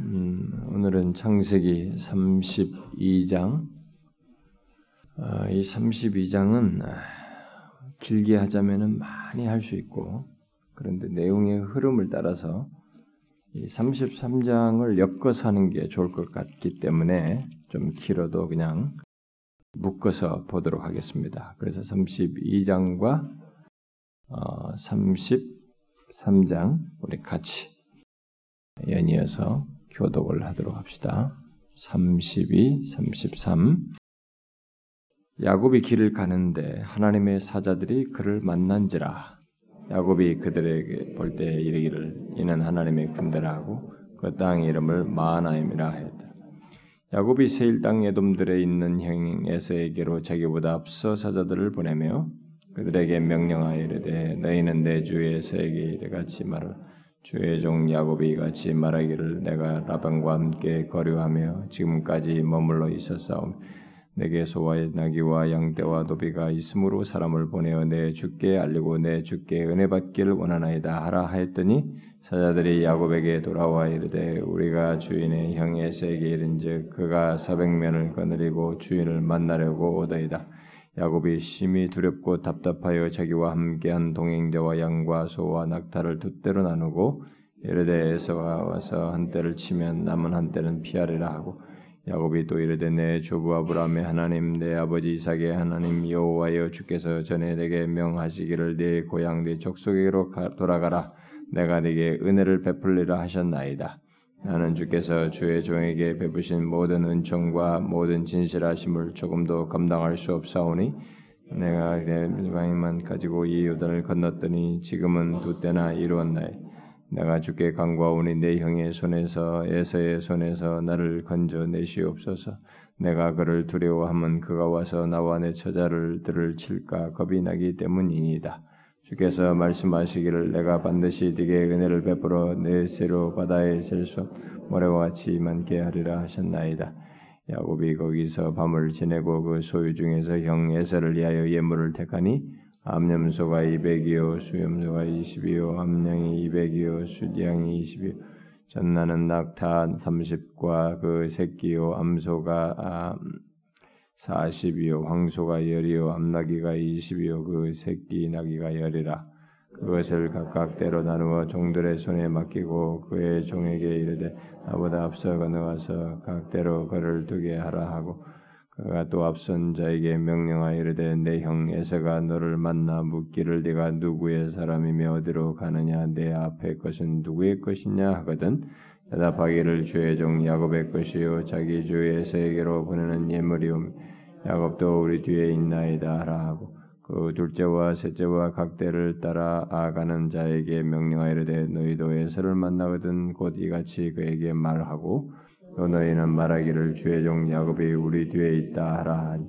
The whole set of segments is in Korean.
음, 오늘은 창세기 32장. 아, 이 32장은 아, 길게 하자면은 많이 할 수 있고, 그런데 내용의 흐름을 따라서 이 33장을 엮어서 하는 게 좋을 것 같기 때문에 좀 길어도 그냥 묶어서 보도록 하겠습니다. 그래서 32장과 어, 33장 우리 같이 연이어서 교독을 하도록 합시다. 32, 33 야곱이 길을 가는데 하나님의 사자들이 그를 만난지라 야곱이 그들에게 볼 때 이르기를 이는 하나님의 군대라고 그 땅의 이름을 마하나임이라 하였다. 야곱이 세일 땅 에돔들에 있는 형 에서에게로 자기보다 앞서 사자들을 보내며 그들에게 명령하여 이르되 너희는 내 주 에서에게 이르같이 말을 주의 종 야곱이 같이 말하기를 내가 라반과 함께 거류하며 지금까지 머물러 있었사오며 내게 소와 나귀와 양떼와 노비가 있으므로 사람을 보내어 내 주께 알리고 내 주께 은혜 받기를 원하나이다 하라 하였더니 사자들이 야곱에게 돌아와 이르되 우리가 주인의 형 에서에게 이른즉 그가 사백면을 거느리고 주인을 만나려고 오더이다. 야곱이 심히 두렵고 답답하여 자기와 함께한 동행자와 양과 소와 낙타를 두 때로 나누고 이르되 에서가 와서 한 때를 치면 남은 한 때는 피하리라 하고 야곱이 또 이르되 내 조부 아브라함의 하나님 내 아버지 이삭의 하나님 여호와여 주께서 전에 내게 명하시기를 네 고향 네 족속에게로 돌아가라 내가 네게 은혜를 베풀리라 하셨나이다. 나는 주께서 주의 종에게 베푸신 모든 은총과 모든 진실하심을 조금도 감당할 수 없사오니 내가 내 방임만 가지고 이 요단을 건넜더니 지금은 두 때나 이루었나이. 내가 주께 간구하오니 내 형의 손에서 에서의 손에서 나를 건져 내시옵소서. 내가 그를 두려워하면 그가 와서 나와 내 처자를 들을 칠까 겁이 나기 때문이니이다. 주께서 말씀하시기를 내가 반드시 네게 은혜를 베풀어 내 세로 바다에 셀수 모래와 같이 많게 하리라 하셨나이다. 야곱이 거기서 밤을 지내고 그 소유 중에서 형 에서를 위하여 예물을 택하니 암염소가 200이요 수염소가 20이요 암양이 200이요 수양이 20이요 전나는 낙타 30과 그 새끼요 암소가 아, 40이요 황소가 열이요 암나귀가 20이요 그 새끼 나귀가 열이라. 그것을 각각 때로 나누어 종들의 손에 맡기고 그의 종에게 이르되 나보다 앞서 건너가서 각대로 그를 두게 하라 하고 그가 또 앞선 자에게 명령하여 이르되 내 형 에서가 너를 만나 묻기를 네가 누구의 사람이며 어디로 가느냐? 내 앞에 것은 누구의 것이냐? 하거든 대답하기를 주의 종 야곱의 것이요 자기 주 에서에게로 보내는 예물이요 야곱도 우리 뒤에 있나이다 하라 하고 그 둘째와 셋째와 각대를 따라 아가는 자에게 명령하이르되 너희도 에서를 만나거든 곧 이같이 그에게 말하고 또 너희는 말하기를 주의 종 야곱이 우리 뒤에 있다 하라 하니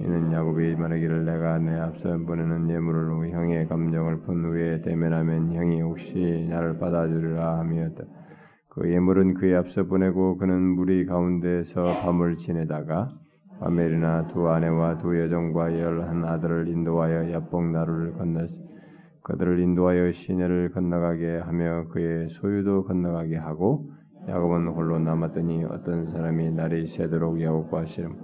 이는 야곱이 말하기를 내가 내 앞서 보내는 예물을 형의 감정을 푼 후에 대면하면 형이 혹시 나를 받아주리라 하였다. 그 예물은 그의 앞서 보내고 그는 무리 가운데서 밤을 지내다가 아멜이나 두 아내와 두 여종과 열한 아들을 인도하여 야복 나루를 건너시 그들을 인도하여 시내를 건너가게 하며 그의 소유도 건너가게 하고 야곱은 홀로 남았더니 어떤 사람이 날이 새도록 야곱과 씨름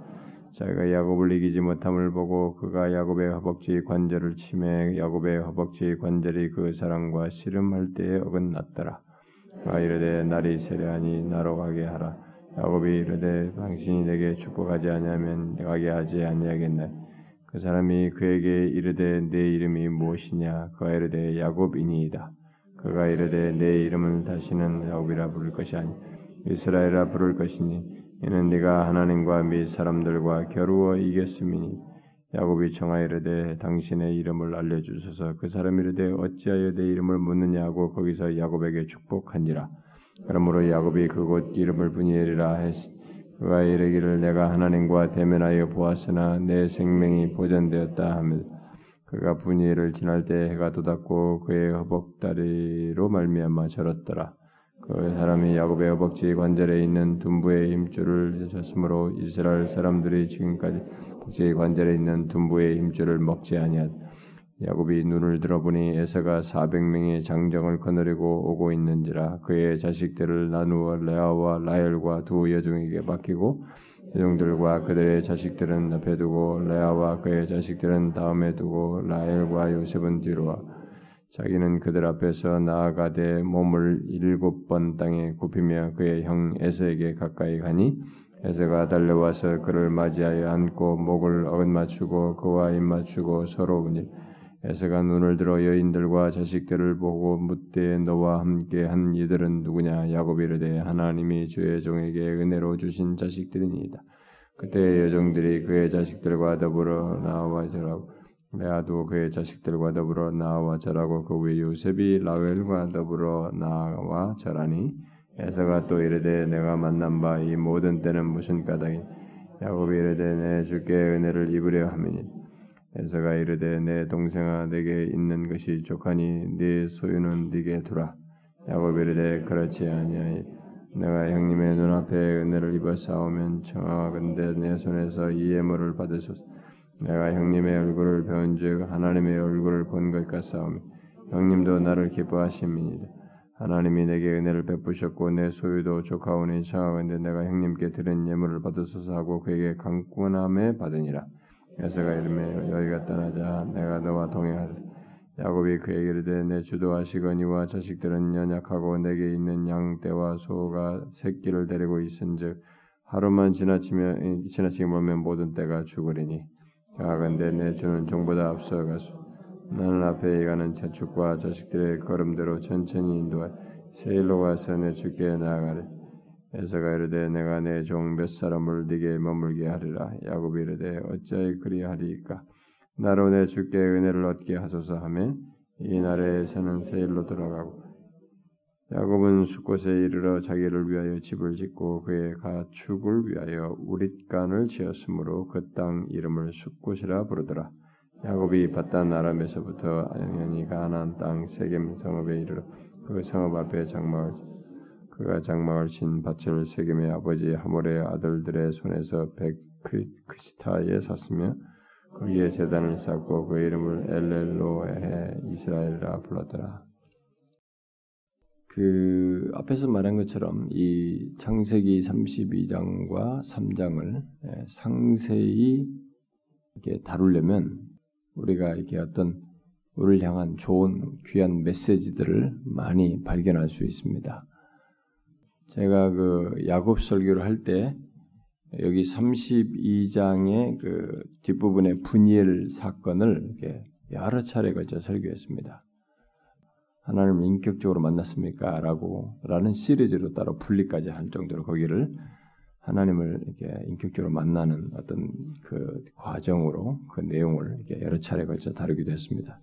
자기가 야곱을 이기지 못함을 보고 그가 야곱의 허벅지 관절을 치매 야곱의 허벅지 관절이 그 사람과 씨름할 때에 어긋났더라. 그 이르되 날이 세려하니 나로 가게 하라. 야곱이 이르되 당신이 내게 축복하지 아니하면 가게 하지 아니하겠나 그 사람이 그에게 이르되 내 이름이 무엇이냐? 그가 이르되 야곱이니이다. 그가 이르되 내 이름을 다시는 야곱이라 부를 것이 아니 이스라엘이라 부를 것이니 이는 네가 하나님과 및 사람들과 겨루어 이겼음이니. 야곱이 청하여 이르되 당신의 이름을 알려 주소서. 그 사람이 이르되 어찌하여 내 이름을 묻느냐고 거기서 야곱에게 축복한지라 그러므로 야곱이 그곳 이름을 분이엘이라 했으 그가 이르기를 내가 하나님과 대면하여 보았으나 내 생명이 보존되었다 하며 그가 분이엘을 지날 때 해가 돋았고 그의 허벅다리로 말미암아 절었더라. 그 사람이 야곱의 허벅지 관절에 있는 둔부의 힘줄을 졌으므로 이스라엘 사람들이 지금까지 허벅지 관절에 있는 둔부의 힘줄을 먹지 아니하다. 야곱이 눈을 들어보니 에서가 400명의 장정을 거느리고 오고 있는지라 그의 자식들을 나누어 레아와 라헬과 두 여종에게 맡기고 여종들과 그들의 자식들은 앞에 두고 레아와 그의 자식들은 다음에 두고 라헬과 요셉은 뒤로 와 자기는 그들 앞에서 나아가되 몸을 일곱 번 땅에 굽히며 그의 형 에서에게 가까이 가니 에서가 달려와서 그를 맞이하여 안고 목을 엇맞추고 그와 입맞추고 서로 운일 에서가 눈을 들어 여인들과 자식들을 보고 묻되 너와 함께 한 이들은 누구냐 야곱이 이르되 하나님이 주의 종에게 은혜로 주신 자식들이니이다. 그때 여종들이 그의 자식들과 더불어 나와 저라고 레아도 그의 자식들과 더불어 나와 저라고 그 위에 요셉이 라웰과 더불어 나와 저라니 에서가 또 이르되 내가 만난 바 이 모든 때는 무슨 까닭이 야곱이 이르되 내 주께 은혜를 입으려 함이니 에서가 이르되 내 동생아 내게 있는 것이 족하니 네 소유는 네게 두라. 야곱이 이르되 그렇지 아니하니 내가 형님의 눈앞에 은혜를 입어 싸우면 청하건대 내 손에서 이 예물을 받으소서. 내가 형님의 얼굴을 배운즉 하나님의 얼굴을 본 것 같사오며 형님도 나를 기뻐하심이니이다. 하나님이 내게 은혜를 베푸셨고 내 소유도 조카오니 청하건대 내가 형님께 드린 예물을 받으소서 하고 그에게 강권함에 받으니라. 에서가 이름에 여기가 떠나자 내가 너와 동행하리. 야곱이 그에게 이르되 내 주도하시거니와 자식들은 연약하고 내게 있는 양떼와 소가 새끼를 데리고 있은즉 하루만 지나치면 지나치게 멀면 모든 때가 죽으리니 야간데 내 주는 종보다 앞서가수 나는 앞에 가는 자축과 자식들의 걸음대로 천천히 인도하 세일로 가서 내 주께 나아가리 에서가 이르되 내가 내 종 몇 사람을 네게 머물게 하리라 야곱이 이르되 어찌하여 그리하리까 나로 내 주께 은혜를 얻게 하소서 하며 이 날에서는 세일로 돌아가고 야곱은 숫곳에 이르러 자기를 위하여 집을 짓고 그의 가축을 위하여 우릿간을 지었으므로 그 땅 이름을 숫곳이라 부르더라. 야곱이 바단 아람에서부터 영연히 가나안 땅 세겜 성읍에 이르러 그 성읍 앞에 장막을 그가 장막을 친 밭을 세겜의 아버지 하몰의 아들들의 손에서 백크리스타에 샀으며 거기에 재단을 쌓고 그 이름을 엘렐로에 이스라엘이라 불렀더라. 그 앞에서 말한 것처럼 이 창세기 32장과 3장을 예, 상세히 이렇게 다루려면 우리가 이렇게 어떤 우리를 향한 좋은 귀한 메시지들을 많이 발견할 수 있습니다. 제가 그 야곱 설교를 할 때 여기 32장의 그 뒷부분의 분이엘 사건을 이렇게 여러 차례 걸쳐 설교했습니다. 하나님을 인격적으로 만났습니까? 라고 라는 시리즈로 따로 분리까지 할 정도로 거기를 하나님을 이렇게 인격적으로 만나는 어떤 그 과정으로 그 내용을 이렇게 여러 차례 걸쳐 다루기도 했습니다.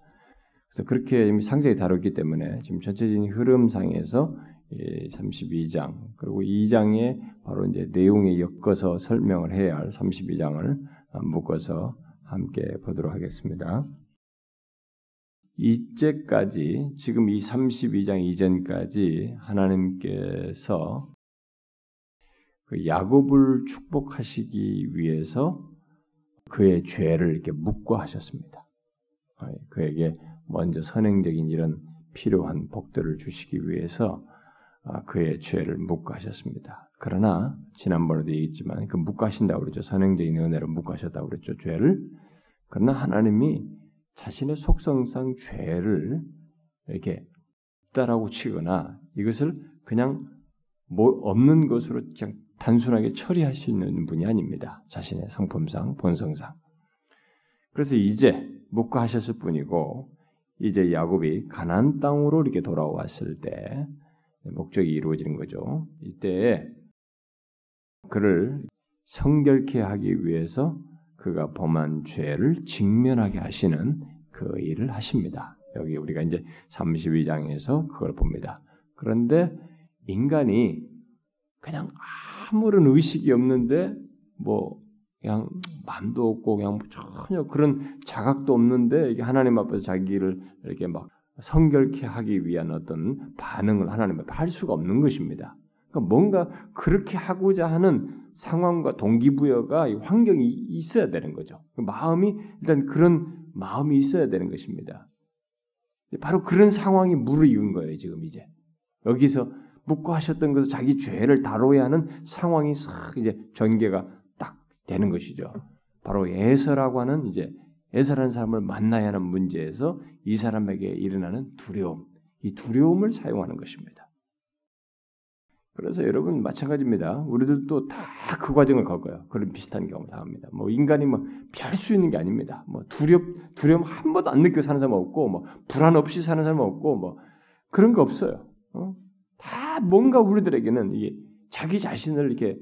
그래서 그렇게 이미 상세히 다뤘기 때문에 지금 전체적인 흐름상에서 32장 그리고 2장에 바로 이제 내용에 엮어서 설명을 해야 할 32장을 묶어서 함께 보도록 하겠습니다. 이제까지 지금 이 32장 이전까지 하나님께서 그 야곱을 축복하시기 위해서 그의 죄를 이렇게 묵과하셨습니다. 아, 그에게 먼저 선행적인 이런 필요한 복들을 주시기 위해서 아, 그의 죄를 묵과하셨습니다. 그러나 지난번에도 얘기했지만 그 묵과하신다고 그랬죠. 선행적인 은혜로 묵과하셨다고 그랬죠. 죄를. 그러나 하나님이 자신의 속성상 죄를 이렇게 없다라고 치거나 이것을 그냥 뭐 없는 것으로 그냥 단순하게 처리하시는 분이 아닙니다. 자신의 성품상, 본성상. 그래서 이제 묵과하셨을 뿐이고 이제 야곱이 가나안 땅으로 이렇게 돌아왔을 때 목적이 이루어지는 거죠. 이때 그를 성결케 하기 위해서 그가 범한 죄를 직면하게 하시는 그 일을 하십니다. 여기 우리가 이제 32장에서 그걸 봅니다. 그런데 인간이 그냥 아무런 의식이 없는데 뭐 그냥 마음도 없고 그냥 전혀 그런 자각도 없는데 이게 하나님 앞에서 자기를 이렇게 막 성결케 하기 위한 어떤 반응을 하나님 앞에 할 수가 없는 것입니다. 그러니까 뭔가 그렇게 하고자 하는 상황과 동기부여가 환경이 있어야 되는 거죠. 그 마음이 일단 그런 마음이 있어야 되는 것입니다. 바로 그런 상황이 무르익은 거예요, 지금 이제. 여기서 묵고 하셨던 것을 자기 죄를 다뤄야 하는 상황이 싹 이제 전개가 딱 되는 것이죠. 바로 에서라고 하는 이제 에서라는 사람을 만나야 하는 문제에서 이 사람에게 일어나는 두려움, 이 두려움을 사용하는 것입니다. 그래서 여러분 마찬가지입니다. 우리들도 다 그 과정을 겪어요. 그런 비슷한 경우 다 합니다. 뭐 인간이 뭐 피할 수 있는 게 아닙니다. 뭐 두렵 두려움 한 번도 안 느껴 사는 사람 없고 뭐 불안 없이 사는 사람 없고 뭐 그런 거 없어요. 어? 다 뭔가 우리들에게는 이게 자기 자신을 이렇게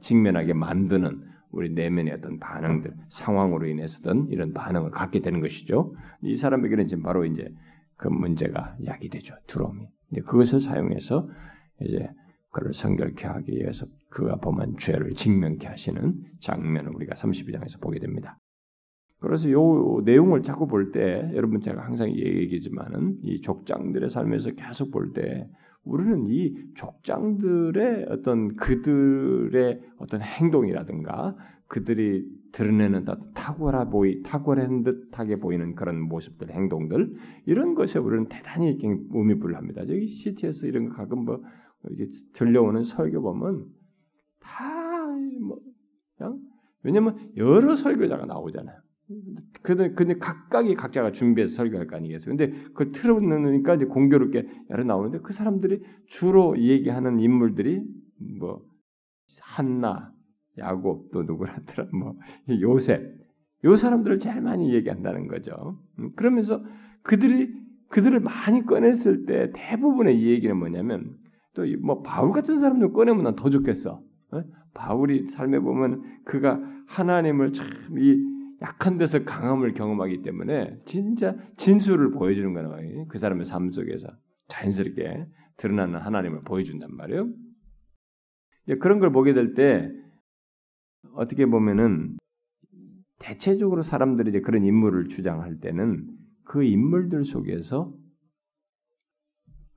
직면하게 만드는 우리 내면의 어떤 반응들, 상황으로 인해서든 이런 반응을 갖게 되는 것이죠. 이 사람에게는 지금 바로 이제 그 문제가 야기되죠. 두려움이. 그것을 사용해서 이제 그를 성결케 하기 위해서 그가 범한 죄를 직면케 하시는 장면을 우리가 32장에서 보게 됩니다. 그래서 요 내용을 자꾸 볼 때 여러분 제가 항상 얘기지만은 이 족장들의 삶에서 계속 볼 때 우리는 이 족장들의 어떤 그들의 어떤 행동이라든가 그들이 드러내는 탁월하 보이 탁월한 듯하게 보이는 그런 모습들 행동들 이런 것에 우리는 대단히 의미불합니다. 저기 CTS 이런 거 가끔 뭐 들려오는 설교 보면 다 뭐 그냥 왜냐면 여러 설교자가 나오잖아요. 근데, 근데 각각이 각자가 준비해서 설교할 거 아니겠어요? 근데 그걸 틀어놓으니까 이제 공교롭게 여러 나오는데 그 사람들이 주로 얘기하는 인물들이 뭐 한나, 야곱 또 누구라더라 뭐 요셉 요 사람들을 제일 많이 얘기한다는 거죠. 음, 그러면서 그들이 그들을 많이 꺼냈을 때 대부분의 이 얘기는 뭐냐면 또 뭐 바울 같은 사람들 꺼내면 난 더 좋겠어. 어? 바울이 삶에 보면 그가 하나님을 참이 약한 데서 강함을 경험하기 때문에 진짜 진수를 보여주는 거는 그 사람의 삶 속에서 자연스럽게 드러나는 하나님을 보여준단 말이에요. 그런 걸 보게 될 때 어떻게 보면은 대체적으로 사람들이 이제 그런 인물을 주장할 때는 그 인물들 속에서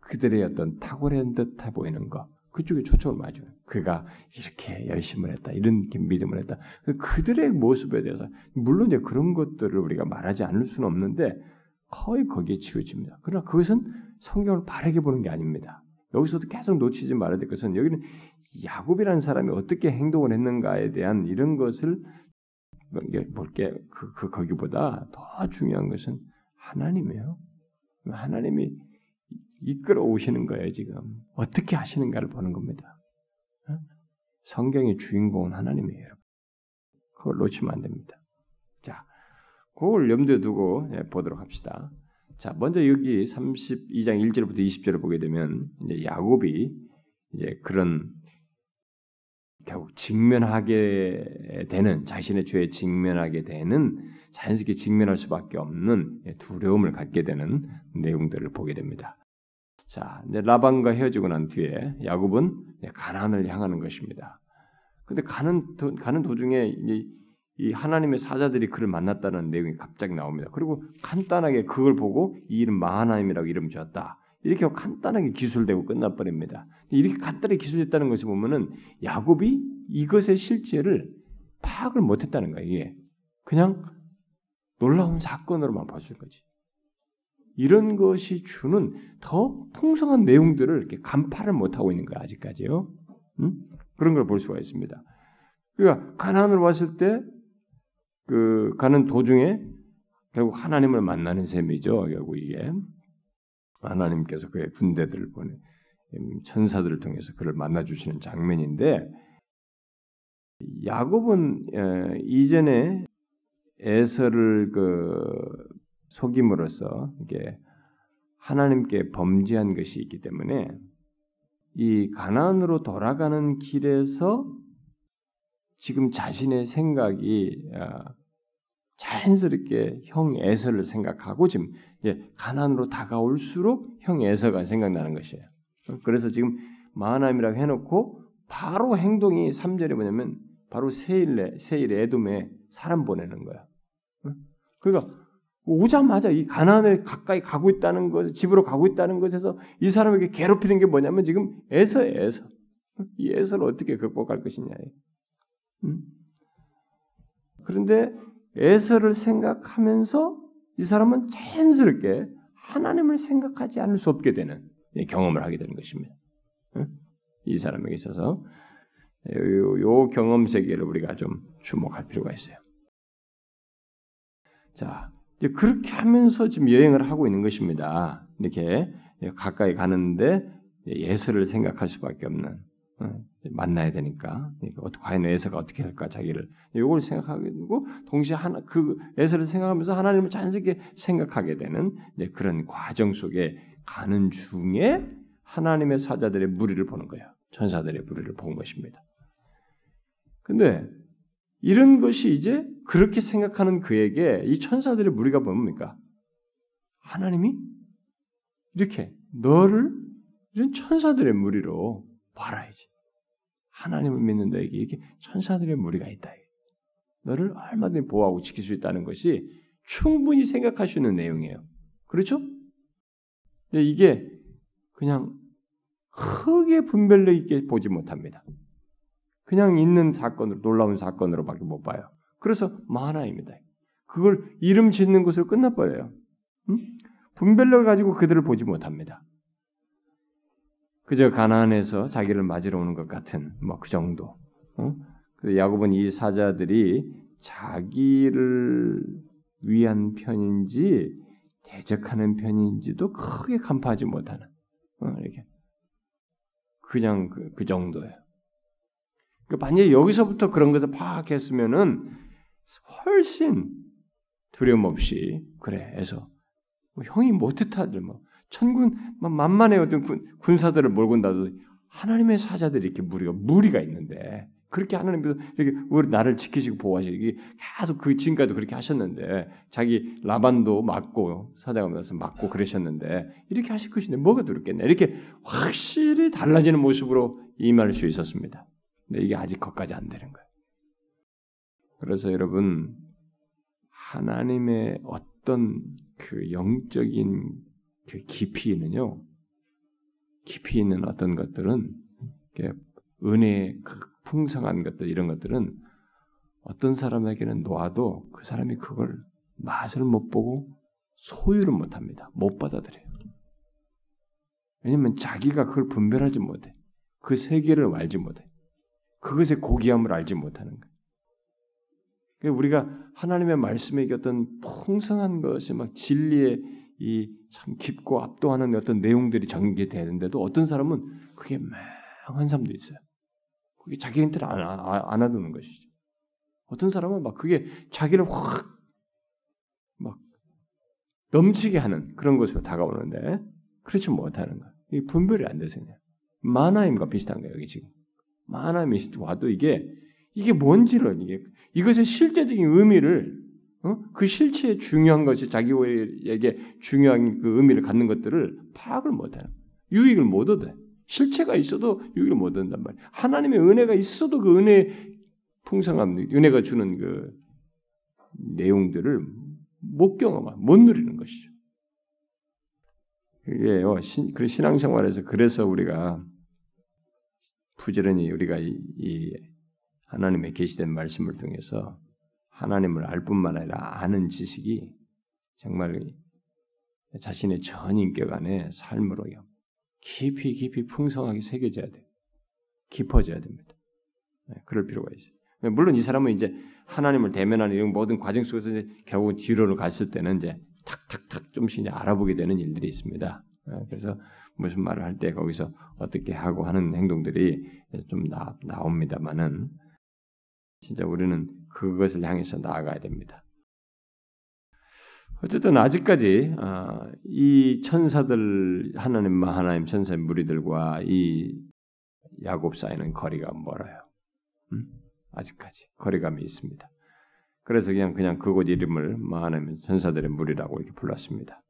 그들의 어떤 탁월한 듯해 보이는 것, 그쪽에 초점을 맞춰요. 그가 이렇게 열심을 했다. 이런 믿음을 했다. 그 그들의 모습에 대해서 물론 이제 그런 것들을 우리가 말하지 않을 수는 없는데 거의 거기에 치우칩니다. 그러나 그것은 성경을 바르게 보는 게 아닙니다. 여기서도 계속 놓치지 말아야 될 것은 여기는 야곱이라는 사람이 어떻게 행동을 했는가에 대한 이런 것을 볼게 그, 그 거기보다 더 중요한 것은 하나님이에요. 하나님이 이끌어 오시는 거예요, 지금. 어떻게 하시는가를 보는 겁니다. 어? 성경의 주인공은 하나님이에요. 그걸 놓치면 안 됩니다. 자, 그걸 염두에 두고 예, 보도록 합시다. 자, 먼저 여기 32장 1절부터 20절을 보게 되면 이제 야곱이 이제 그런 결국 직면하게 되는 자신의 죄에 직면하게 되는 자연스럽게 직면할 수밖에 없는 두려움을 갖게 되는 내용들을 보게 됩니다. 자, 이제 라반과 헤어지고 난 뒤에 야곱은 가난을 향하는 것입니다. 근데 가는 도, 가는 도중에 이제 이 하나님의 사자들이 그를 만났다는 내용이 갑자기 나옵니다. 그리고 간단하게 그걸 보고 이 이름 마하나임이라고 이름 지었다. 이렇게 간단하게 기술되고 끝나버립니다. 이렇게 간단하게 기술했다는 것을 보면은 야곱이 이것의 실제를 파악을 못했다는 거예요. 이게 그냥 놀라운 사건으로만 봤을 거지. 이런 것이 주는 더 풍성한 내용들을 이렇게 간파를 못하고 있는 거야, 아직까지요. 음? 그런 걸 볼 수가 있습니다. 그러니까 가나안으로 왔을 때 그 가는 도중에 결국 하나님을 만나는 셈이죠. 결국 이게 하나님께서 그의 군대들을 보내 음, 천사들을 통해서 그를 만나 주시는 장면인데 야곱은 이전에 에서를 그 속임으로써 이게 하나님께 범죄한 것이 있기 때문에 이 가난으로 돌아가는 길에서 지금 자신의 생각이 어, 자연스럽게 형 에서를 생각하고 지금 가난으로 다가올수록 형 에서가 생각나는 것이에요. 그래서 지금 마하남이라고 해놓고 바로 행동이 3절에 뭐냐면 바로 세일에 세일 에돔에 사람 보내는 거야. 그러니까 오자마자 이 가난에 가까이 가고 있다는 것, 집으로 가고 있다는 것에서 이 사람에게 괴롭히는 게 뭐냐면 지금 애서에 애서. 이 애서를 어떻게 극복할 것이냐. 음? 그런데 에서를 생각하면서 이 사람은 자연스럽게 하나님을 생각하지 않을 수 없게 되는 경험을 하게 되는 것입니다. 이 사람에게 있어서 요, 요 경험 세계를 우리가 좀 주목할 필요가 있어요. 자, 그렇게 하면서 지금 여행을 하고 있는 것입니다. 이렇게 가까이 가는데 에서를 생각할 수밖에 없는 어, 만나야 되니까 과연 에서가 어떻게 할까 자기를 이걸 생각하게 되고 동시에 하나 그 에서를 생각하면서 하나님을 자연스럽게 생각하게 되는 그런 과정 속에 가는 중에 하나님의 사자들의 무리를 보는 거예요. 천사들의 무리를 본 것입니다. 근데 이런 것이 이제 그렇게 생각하는 그에게 이 천사들의 무리가 뭡니까? 하나님이 이렇게 너를 이런 천사들의 무리로 봐라야지. 하나님을 믿는 너에게 이렇게 천사들의 무리가 있다. 너를 얼마든지 보호하고 지킬 수 있다는 것이 충분히 생각할 수 있는 내용이에요. 그렇죠? 근데 이게 그냥 크게 분별력 있게 보지 못합니다. 그냥 있는 사건으로 놀라운 사건으로밖에 못 봐요. 그래서 만화입니다. 그걸 이름 짓는 것으로 끝나버려요. 응? 분별력을 가지고 그들을 보지 못합니다. 그저 가난해서 자기를 맞으러 오는 것 같은 뭐 그 정도. 어? 야곱은 이 사자들이 자기를 위한 편인지 대적하는 편인지도 크게 간파하지 못하는 어, 이렇게 그냥 그, 그 정도예요. 그러니까 만약에 여기서부터 그런 것을 파악했으면은 훨씬 두려움 없이 그래 해서 뭐 형이 못했다들 뭐 천군 만만의 어떤 군, 군사들을 몰고 나도 하나님의 사자들이 이렇게 무리가 무리가 있는데 그렇게 하나님께서 이렇게 우리 나를 지키시고 보호하시고 계속 그 지금까지도 그렇게 하셨는데 자기 라반도 맞고 사자가 면서 맞고 그러셨는데 이렇게 하실 것인데 뭐가 두렵겠냐 이렇게 확실히 달라지는 모습으로 임할 수 있었습니다. 근데 이게 아직 거기까지 안 되는 거예요. 그래서 여러분 하나님의 어떤 그 영적인 그 깊이는요, 깊이 있는 어떤 것들은 은혜의 그 풍성한 것들 이런 것들은 어떤 사람에게는 놓아도 그 사람이 그걸 맛을 못 보고 소유를 못 합니다. 못 받아들여요. 왜냐하면 자기가 그걸 분별하지 못해. 그 세계를 알지 못해. 그것의 고귀함을 알지 못하는 거예요. 그러니까 우리가 하나님의 말씀에 어떤 풍성한 것이 막 진리의 이 참 깊고 압도하는 어떤 내용들이 전개되는데도 어떤 사람은 그게 맹한 사람도 있어요. 그게 자기한테는 안, 안, 안아두는 것이죠. 어떤 사람은 막 그게 자기를 확 막 넘치게 하는 그런 것으로 다가오는데 그렇지 못하는 거예요. 이 분별이 안 돼서 그냥 마나임과 비슷한 거예요. 여기 지금 하나님이 와도 이게 이게 뭔지를 이게 이것의 실제적인 의미를 어? 그 실체의 중요한 것이 자기에게 중요한 그 의미를 갖는 것들을 파악을 못해요. 유익을 못 얻어. 실체가 있어도 유익을 못 얻는단 말이에요. 하나님의 은혜가 있어도 그 은혜 풍성함, 은혜가 주는 그 내용들을 못 경험하, 못 누리는 것이죠. 그게요, 신, 그 신앙생활에서 그래서 우리가 부지런히 우리가 이, 이 하나님의 계시된 말씀을 통해서 하나님을 알 뿐만 아니라 아는 지식이 정말 자신의 전 인격 안에 삶으로요 깊이 깊이 풍성하게 새겨져야 돼, 깊어져야 됩니다. 네, 그럴 필요가 있어요. 물론 이 사람은 이제 하나님을 대면하는 이런 모든 과정 속에서 이제 결국 뒤로를 갔을 때는 이제 탁탁탁 좀씩 이제 알아보게 되는 일들이 있습니다. 네, 그래서 무슨 말을 할 때 거기서 어떻게 하고 하는 행동들이 좀 나, 나옵니다만은 진짜 우리는 그것을 향해서 나아가야 됩니다. 어쨌든 아직까지 아, 이 천사들 하나님 하나님 천사의 무리들과 이 야곱 사이는 거리가 멀어요. 음? 아직까지 거리감이 있습니다. 그래서 그냥 그냥 그곳 이름을 하나님 천사들의 무리라고 이렇게 불렀습니다.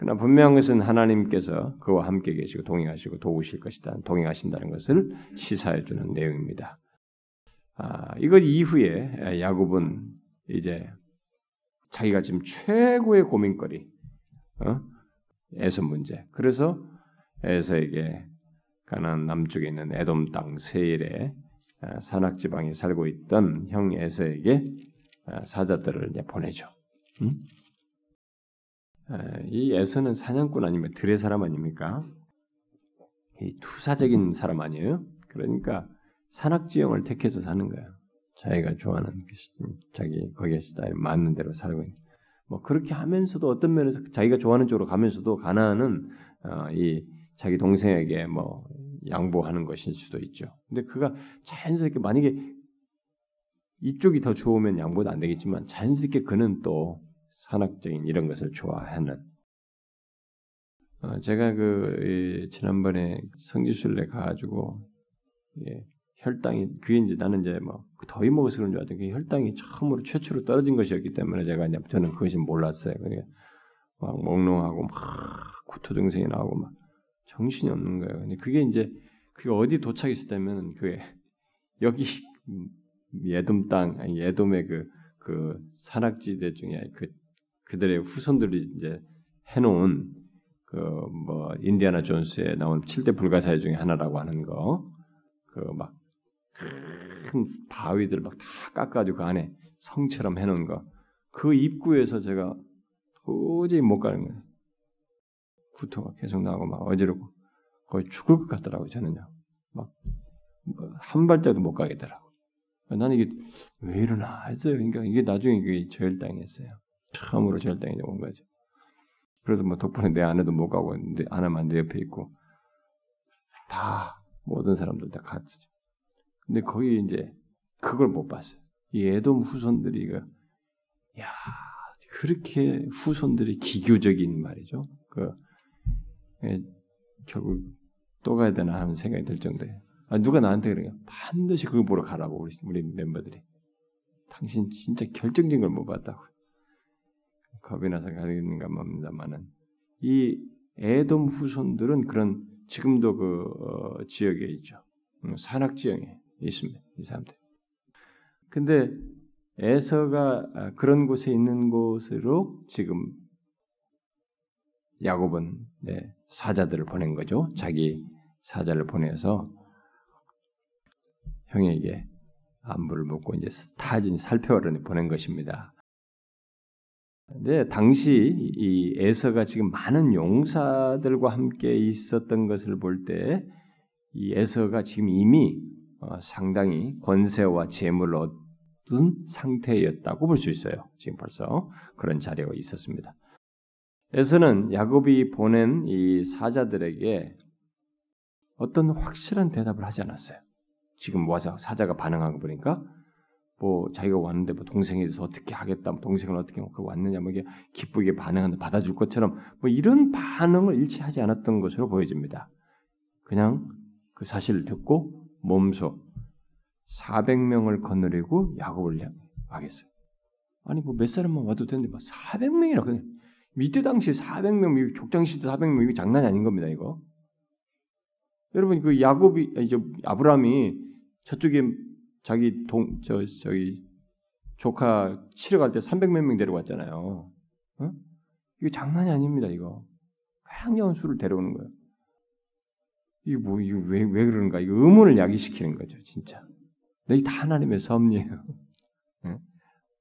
그러나 분명한 것은 하나님께서 그와 함께 계시고 동행하시고 도우실 것이다. 동행하신다는 것을 시사해 주는 내용입니다. 아, 이것 이후에 야곱은 이제 자기가 지금 최고의 고민거리, 어? 에서 문제. 그래서 에서에게 가난 남쪽에 있는 에돔 땅 세일의 아, 산악 지방에 살고 있던 형 에서에게 아, 사자들을 이제 보내죠. 음? 이 에서는 사냥꾼 아니면 들의 사람 아닙니까? 이 투사적인 사람 아니에요? 그러니까 산악 지형을 택해서 사는 거예요. 자기가 좋아하는 그 자기 거기에 스타일 맞는 대로 살고 있는. 뭐 그렇게 하면서도 어떤 면에서 자기가 좋아하는 쪽으로 가면서도 가나안은 어, 이 자기 동생에게 뭐 양보하는 것일 수도 있죠. 근데 그가 자연스럽게 만약에 이쪽이 더 좋으면 양보도 안 되겠지만 자연스럽게 그는 또 산악적인 이런 것을 좋아하는. 어, 제가 그 지난번에 성지순례 가가지고 예, 혈당이 그게 이제 나는 이제 뭐 더위 먹어서 그런 줄 알았더니 혈당이 처음으로 최초로 떨어진 것이었기 때문에 제가 이제 저는 그것이 몰랐어요. 그러니까 막 몽롱하고 막 구토 증상이 나오고 막 정신이 없는 거예요. 근데 그게 이제 그게 어디 도착했을 때면 그게 여기 예돔 땅, 예돔의 그, 그 산악지대 중에 그, 그들의 후손들이 이제 해놓은 그 뭐 인디아나 존스에 나온 7대 불가사의 중에 하나라고 하는 거, 그 막 큰 바위들 막 다 깎아가지고 그 안에 성처럼 해놓은 거, 그 입구에서 제가 도저히 못 가는 거예요. 구토가 계속 나고 막 어지럽고 거의 죽을 것 같더라고요, 저는요. 막 한 발자도 못 가겠더라고. 나는 이게 왜 이러나 했어요. 그러니까 이게 나중에 이게 저혈당했어요. 처음으로 저혈당이 온 거죠. 그래서 뭐 덕분에 내 아내도 못 가고 내 아내만 내 옆에 있고 다 모든 사람들 다 갔죠. 근데 거기 이제 그걸 못 봤어요. 이 애돔 후손들이 그, 야 그렇게 후손들이 기교적인 말이죠. 그 예, 결국 또 가야 되나 하는 생각이 들 정도예요. 아, 누가 나한테 그래요? 반드시 그걸 보러 가라고 우리, 우리 멤버들이. 당신 진짜 결정적인 걸 못 봤다고. 겁이 나서 가는가 봅니다만은 이 애돔 후손들은 그런 지금도 그 어, 지역에 있죠. 음, 산악 지역에 있습니다. 이 사람들. 근데 에서가 아, 그런 곳에 있는 곳으로 지금 야곱은 네, 사자들을 보낸 거죠. 자기 사자를 보내서 형에게 안부를 묻고 이제 타진 살펴오려니 보낸 것입니다. 근데 당시 이 에서가 지금 많은 용사들과 함께 있었던 것을 볼 때 이 에서가 지금 이미 어, 상당히 권세와 재물을 얻은 상태였다고 볼 수 있어요. 지금 벌써 그런 자료가 있었습니다. 에서는 야곱이 보낸 이 사자들에게 어떤 확실한 대답을 하지 않았어요. 지금 와서 사자가 반응한 거 보니까 뭐 자기가 왔는데 뭐 동생에 대해서 어떻게 하겠다, 뭐 동생을 어떻게 뭐 왔느냐, 뭐 이게 기쁘게 반응한다, 받아줄 것처럼 뭐 이런 반응을 일치하지 않았던 것으로 보여집니다. 그냥 그 사실을 듣고 몸소 400명을 거느리고 야곱을 하겠어요. 아니 뭐 몇 사람만 와도 되는데 뭐 400명이라 그냥 밑에 당시 400명, 족장 시대 400명 이거 장난이 아닌 겁니다 이거. 여러분 그 야곱이 이제 아브라함이 저쪽에 자기 동, 저, 저기, 조카 치러 갈 때 300몇 명 데려갔잖아요. 어? 이거 장난이 아닙니다, 이거. 굉장한 수를 데려오는 거예요. 이게 뭐, 이거 왜, 왜 그러는가? 이거 의문을 야기시키는 거죠, 진짜. 이게 다 하나님의 섭리예요. 응?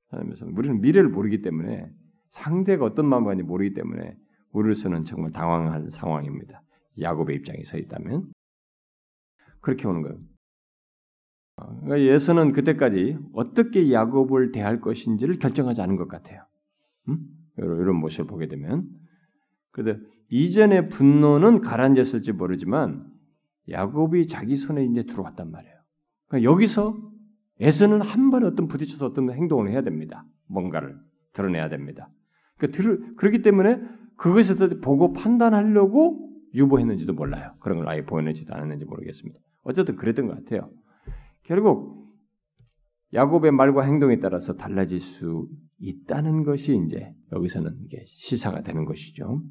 하나님의 섭리. 우리는 미래를 모르기 때문에 상대가 어떤 마음을 가는지 모르기 때문에 우리로서는 정말 당황할 상황입니다. 야곱의 입장에 서 있다면. 그렇게 오는 거예요. 그러니까 예서는 그때까지 어떻게 야곱을 대할 것인지를 결정하지 않은 것 같아요. 음? 이런 모습을 보게 되면. 그런데 이전의 분노는 가라앉았을지 모르지만 야곱이 자기 손에 이제 들어왔단 말이에요. 그러니까 여기서 에서는 한 번에 어떤 부딪혀서 어떤 행동을 해야 됩니다. 뭔가를 드러내야 됩니다. 그러니까 그렇기 때문에 그것에 대해서 보고 판단하려고 유보했는지도 몰라요. 그런 걸 아예 보였는지도 않았는지 모르겠습니다. 어쨌든 그랬던 것 같아요. 결국 야곱의 말과 행동에 따라서 달라질 수 있다는 것이 이제 여기서는 이게 시사가 되는 것이죠.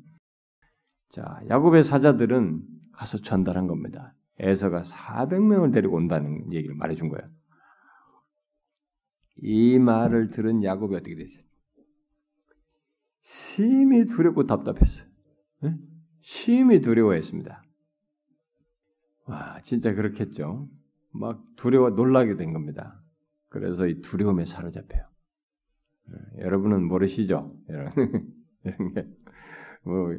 자, 야곱의 사자들은 가서 전달한 겁니다. 에서가 400명을 데리고 온다는 얘기를 말해준 거예요. 이 말을 들은 야곱이 어떻게 됐어요? 심히 두렵고 답답했어요. 네? 심히 두려워했습니다. 와, 진짜 그렇겠죠. 막 두려워 놀라게 된 겁니다. 그래서 이 두려움에 사로잡혀요. 여러분은 모르시죠? 이런 이런 게 뭐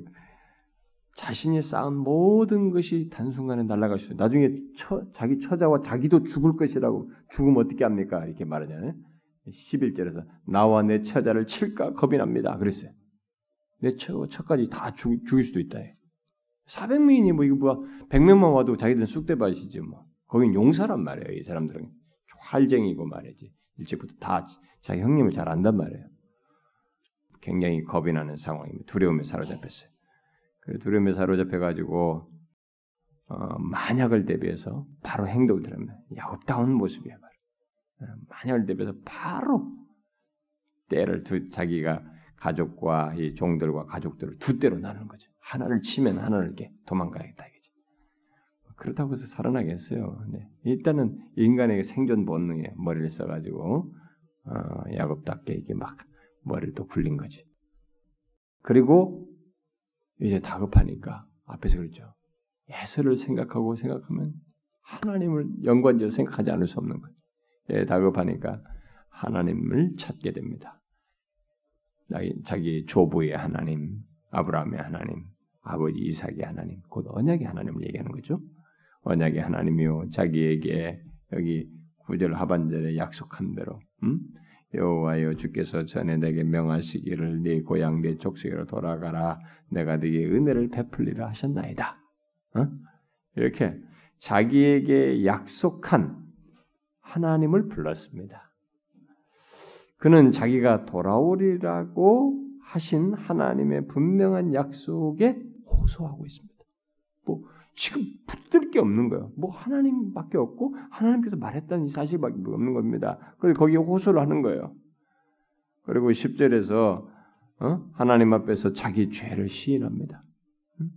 자신이 쌓은 모든 것이 단순간에 날아갈 수 있어요. 나중에 처, 자기 처자와 자기도 죽을 것이라고 죽으면 어떻게 합니까? 이렇게 말하잖아요. 11절에서 나와 내 처자를 칠까 겁이 납니다. 그랬어요. 내 처, 처까지 다 죽, 죽일 수도 있다. 400명이니 뭐 이거 뭐야 100명만 와도 자기들은 쑥대밭이지 뭐. 거긴 용사란 말이에요. 이 사람들은 활쟁이고 말이지. 일찍부터 다 자기 형님을 잘 안단 말이에요. 굉장히 겁이 나는 상황입니다. 두려움에 사로잡혔어요. 두려움에 사로잡혀가지고 어, 만약을 대비해서 바로 행동을 들으면 야곱다운 모습이에요. 바로. 어, 만약을 대비해서 바로 때를 두 자기가 가족과 이 종들과 가족들을 두 때로 나누는 거죠. 하나를 치면 하나를 이렇게 도망가야겠다. 그렇다고 해서 살아나겠어요. 네. 일단은 인간의 생존 본능에 머리를 써가지고 어, 야곱답게 이게 막 머리를 또 굴린 거지. 그리고 이제 다급하니까 앞에서 그랬죠. 예서를 생각하고 생각하면 하나님을 연관지어 생각하지 않을 수 없는 거예요. 예, 다급하니까 하나님을 찾게 됩니다. 자기 조부의 하나님, 아브라함의 하나님, 아버지 이삭의 하나님, 곧 언약의 하나님을 얘기하는 거죠. 언약의 하나님이요 자기에게 여기 구절 하반절에 약속한 대로 음? 여호와여 주께서 전에 내게 명하시기를 네 고향 네 족속으로 돌아가라 내가 네게 은혜를 베풀리라 하셨나이다. 어? 이렇게 자기에게 약속한 하나님을 불렀습니다. 그는 자기가 돌아오리라고 하신 하나님의 분명한 약속에 호소하고 있습니다. 뭐 지금 붙들 게 없는 거예요. 뭐 하나님밖에 없고 하나님께서 말했다는 이 사실밖에 없는 겁니다. 그래서 거기에 호소를 하는 거예요. 그리고 10절에서 어? 하나님 앞에서 자기 죄를 시인합니다. 응?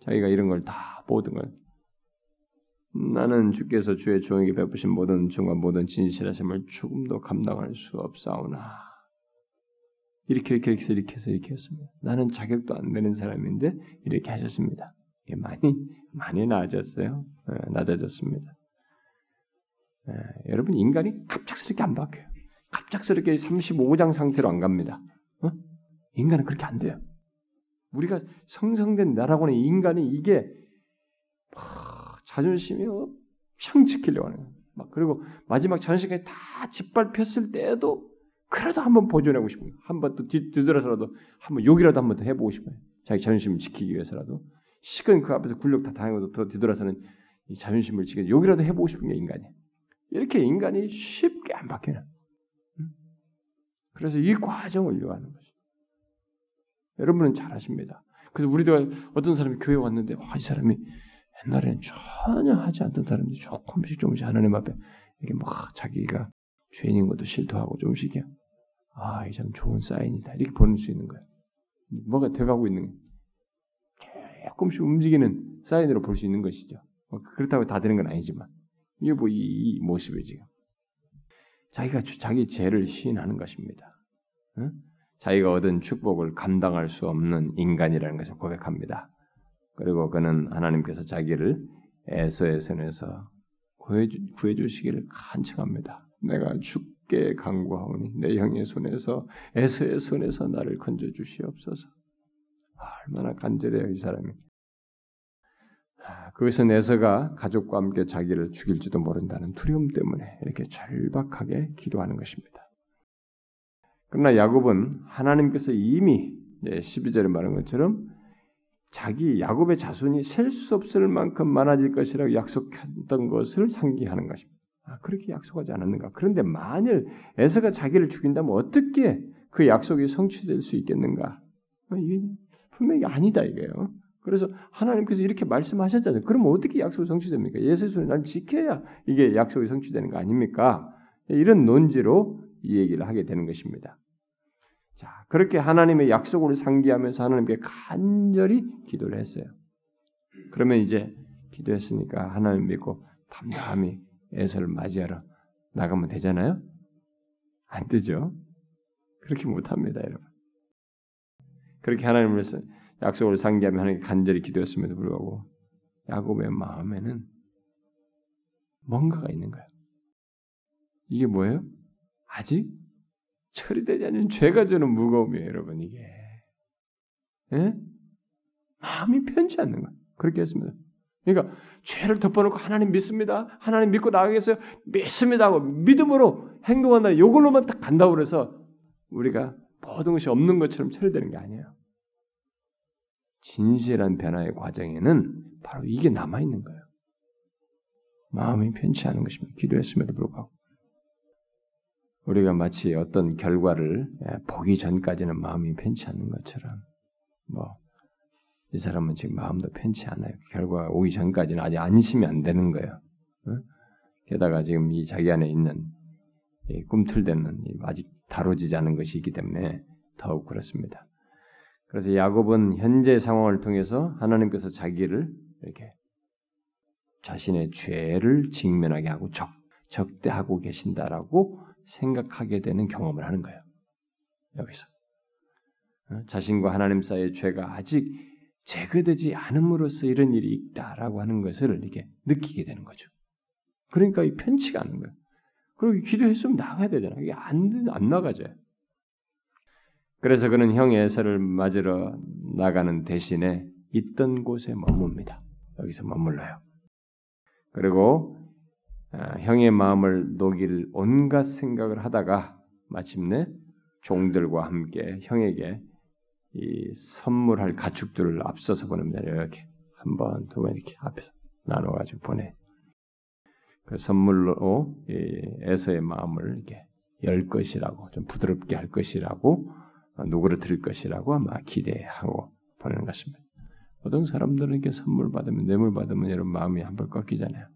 자기가 이런 걸 다 모든 걸 나는 주께서 주의 종에게 베푸신 모든 정과 모든 진실하심을 조금도 감당할 수 없사오나 이렇게 이렇게 이렇게 해서 이렇게 했습니다. 나는 자격도 안 되는 사람인데 이렇게 하셨습니다. 많이 많이 나아졌어요. 네, 낮아졌습니다. 네, 여러분 인간이 갑작스럽게 안 바뀌어요. 갑작스럽게 35장 상태로 안 갑니다. 어? 인간은 그렇게 안 돼요. 우리가 성성된 나라고는 인간이 이게 자존심이 엄청 지키려고 하는 거예요. 막 그리고 마지막 자존심까지 다 짓밟혔을 때에도 그래도 한번 보존하고 거예요. 한번 또 뒤돌아서라도 한번 욕이라도 한번 더 해보고 싶어요. 자기 자존심을 지키기 위해서라도. 식은 그 앞에서 굴욕 다 당하고 더 뒤돌아서는 이 자존심을 지키는 욕이라도 해보고 싶은 게 인간이에요. 이렇게 인간이 쉽게 안 바뀌는. 그래서 이 과정을 요하는 것이. 여러분은 잘 아십니다. 그래서 우리도 어떤 사람이 교회 왔는데 와, 이 사람이 옛날에는 전혀 하지 않던 사람들이 조금씩 조금씩 하나님 앞에 이게 막 자기가 죄인인 것도 실토하고 조금씩이야. 아, 이참 좋은 사인이다. 이렇게 보낼 수 있는 거예요. 뭐가 돼가고 있는 거예요. 조금씩 움직이는 사인으로 볼 수 있는 것이죠. 뭐 그렇다고 다 되는 건 아니지만 이게 뭐이 이 모습이 지금 자기가 자기 죄를 시인하는 것입니다. 응? 자기가 얻은 축복을 감당할 수 없는 인간이라는 것을 고백합니다. 그리고 그는 하나님께서 자기를 에서의 손에서 구해 주 시기를 간청합니다. 내가 죽게 강구하오니 내 형의 손에서 에서의 손에서 나를 건져 주시옵소서. 얼마나 간절해요 이 사람이. 거기서 내서가 가족과 함께 자기를 죽일지도 모른다는 두려움 때문에 이렇게 절박하게 기도하는 것입니다. 그러나 야곱은 하나님께서 이미 12절에 말한 것처럼 자기 야곱의 자손이 셀 수 없을 만큼 많아질 것이라고 약속했던 것을 상기하는 것입니다. 아, 그렇게 약속하지 않았는가? 그런데 만일 에서가 자기를 죽인다면 어떻게 그 약속이 성취될 수 있겠는가? 분명히 아니다 이거예요. 그래서 하나님께서 이렇게 말씀하셨잖아요. 그럼 어떻게 약속이 성취됩니까? 예수를 난 지켜야 이게 약속이 성취되는 거 아닙니까? 이런 논지로 이 얘기를 하게 되는 것입니다. 자, 그렇게 하나님의 약속을 상기하면서 하나님께 간절히 기도를 했어요. 그러면 이제 기도했으니까 하나님 믿고 담담히 에서를 맞이하러 나가면 되잖아요? 안 되죠? 그렇게 못합니다, 여러분. 그렇게 하나님을 약속을 상기하며 하나님께 간절히 기도했음에도 불구하고 야곱의 마음에는 뭔가가 있는 거예요. 이게 뭐예요? 아직 처리되지 않는 죄가 주는 무거움이에요, 여러분 이게. 예? 마음이 편치 않는 거예요. 그렇게 했습니다. 그러니까 죄를 덮어놓고 하나님 믿습니다. 하나님 믿고 나가겠어요. 믿습니다 하고 믿음으로 행동한다. 이걸로만 딱 간다고 그래서 우리가 모든 것이 없는 것처럼 처리되는 게 아니에요. 진실한 변화의 과정에는 바로 이게 남아 있는 거예요. 마음이 편치 않은 것입니다. 기도했음에도 불구하고 우리가 마치 어떤 결과를 예, 보기 전까지는 마음이 편치 않는 것처럼 뭐 이 사람은 지금 마음도 편치 않아요. 결과가 오기 전까지는 아직 안심이 안 되는 거예요. 게다가 지금 이 자기 안에 있는 꿈틀대는 아직 다뤄지지 않은 것이 있기 때문에 더욱 그렇습니다. 그래서 야곱은 현재 상황을 통해서 하나님께서 자기를 이렇게 자신의 죄를 직면하게 하고 적, 적대하고 계신다라고 생각하게 되는 경험을 하는 거예요. 여기서 어? 자신과 하나님 사이의 죄가 아직 제거되지 않음으로써 이런 일이 있다라고 하는 것을 이렇게 느끼게 되는 거죠. 그러니까 이 편치가 않은 거예요. 그리고 기도했으면 나가야 되잖아. 이게 안, 안 나가져요. 그래서 그는 형 에서를 맞으러 나가는 대신에 있던 곳에 머뭅니다. 여기서 머물러요. 그리고 아, 형의 마음을 녹일 온갖 생각을 하다가 마침내 종들과 함께 형에게 이 선물할 가축들을 앞서서 보냅니다. 이렇게 한 번, 두 번 이렇게 앞에서 나눠가지고 보내. 그 선물로 에서의 마음을 이렇게 열 것이라고 좀 부드럽게 할 것이라고 누구를 드릴 것이라고 아마 기대하고 보내는 것입니다. 어떤 사람들은 이렇게 선물 받으면 뇌물 받으면 여러분 마음이 한 번 꺾이잖아요.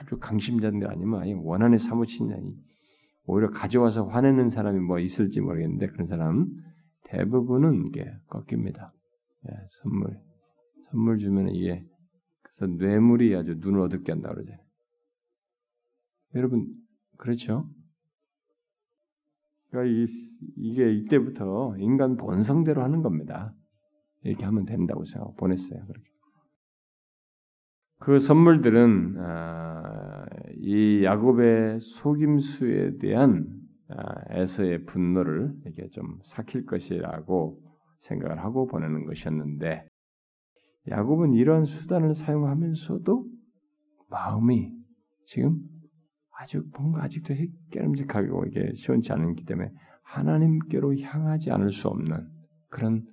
아주 강심자들 아니면 아니 원한에 사무치냐니 오히려 가져와서 화내는 사람이 뭐 있을지 모르겠는데 그런 사람 대부분은 이게 꺾입니다. 예, 선물 선물 주면 이게 그래서 뇌물이 아주 눈을 어둡게 한다 그러죠. 여러분 그렇죠? 그러니까 이, 게 이때부터 인간 본성대로 하는 겁니다. 이렇게 하면 된다고 생각하고 보냈어요. 그렇게. 그 선물들은 아, 이 야곱의 속임수에 대한 아, 에서의 분노를 이렇게 좀 삭힐 것이라고 생각을 하고 보내는 것이었는데 야곱은 이런 수단을 사용하면서도 마음이 지금 아주 뭔가 아직도 깨름직하고 이게 시원치 않기 때문에 하나님께로 향하지 않을 수 없는 그런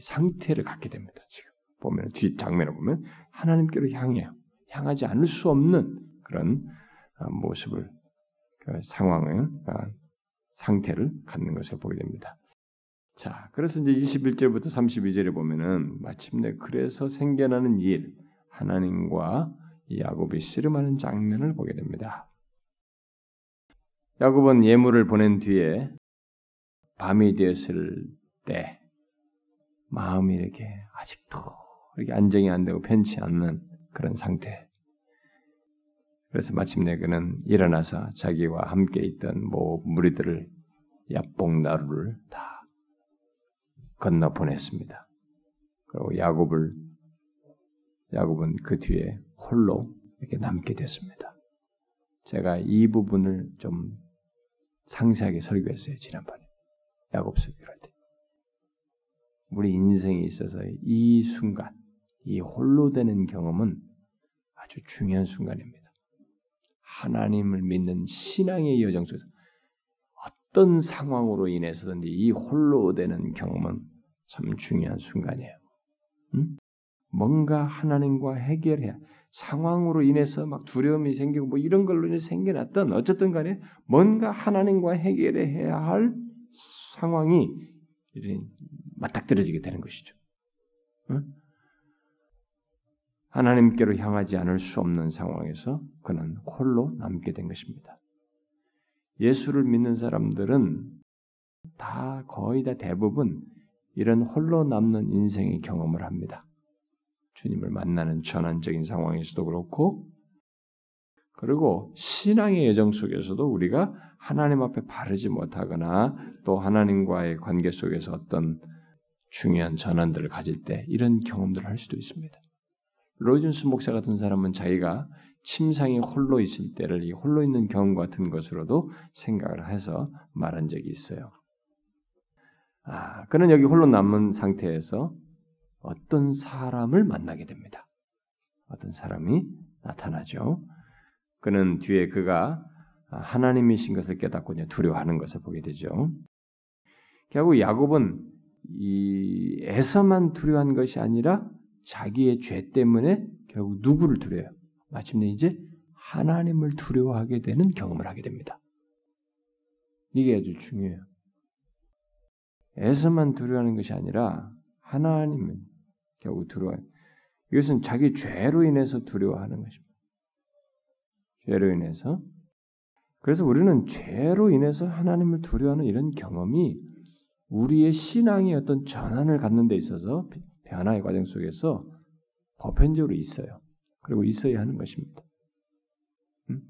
상태를 갖게 됩니다. 지금 보면 뒤 장면을 보면 하나님께로 향해요. 향하지 않을 수 없는 그런 어, 모습을 그 상황을 어, 상태를 갖는 것을 보게 됩니다. 자, 그래서 이제 21절부터 32절에 보면은 마침내 그래서 생겨나는 일 하나님과 야곱이 씨름하는 장면을 보게 됩니다. 야곱은 예물을 보낸 뒤에 밤이 되었을 때 마음이 이렇게 아직도 이렇게 안정이 안 되고 편치 않는 그런 상태. 그래서 마침내 그는 일어나서 자기와 함께 있던 모 무리들을 야복나루를 다 건너 보냈습니다. 그리고 야곱을 야곱은 그 뒤에 홀로 이렇게 남게 됐습니다. 제가 이 부분을 좀 상세하게 설교했어요 지난번에 야곱 설교할 때. 우리 인생에 있어서 이 순간 이 홀로 되는 경험은 아주 중요한 순간입니다. 하나님을 믿는 신앙의 여정 속에서 어떤 상황으로 인해서든지 이 홀로 되는 경험은 참 중요한 순간이에요. 응? 뭔가 하나님과 해결해야 상황으로 인해서 막 두려움이 생기고 뭐 이런 걸로 인해 생겨났던 어쨌든 간에 뭔가 하나님과 해결해야 할 상황이 맞닥뜨려지게 되는 것이죠. 응? 하나님께로 향하지 않을 수 없는 상황에서 그는 홀로 남게 된 것입니다. 예수를 믿는 사람들은 다 거의 다 대부분 이런 홀로 남는 인생의 경험을 합니다. 주님을 만나는 전환적인 상황에서도 그렇고, 그리고 신앙의 여정 속에서도 우리가 하나님 앞에 바르지 못하거나 또 하나님과의 관계 속에서 어떤 중요한 전환들을 가질 때 이런 경험들을 할 수도 있습니다. 로이준스 목사 같은 사람은 자기가 침상에 홀로 있을 때를 이 홀로 있는 경험 같은 것으로도 생각을 해서 말한 적이 있어요. 아, 그는 여기 홀로 남은 상태에서 어떤 사람을 만나게 됩니다. 어떤 사람이 나타나죠. 그는 뒤에 그가 하나님이신 것을 깨닫고 두려워하는 것을 보게 되죠. 결국 야곱은 이 에서만 두려워한 것이 아니라 자기의 죄 때문에 결국 누구를 두려워요? 마침내 이제 하나님을 두려워하게 되는 경험을 하게 됩니다. 이게 아주 중요해요. 에서만 두려워하는 것이 아니라 하나님을 결국 두려워해요. 이것은 자기 죄로 인해서 두려워하는 것입니다. 죄로 인해서. 그래서 우리는 죄로 인해서 하나님을 두려워하는 이런 경험이 우리의 신앙의 어떤 전환을 갖는 데 있어서 변화의 과정 속에서 보편적으로 있어요. 그리고 있어야 하는 것입니다. 음?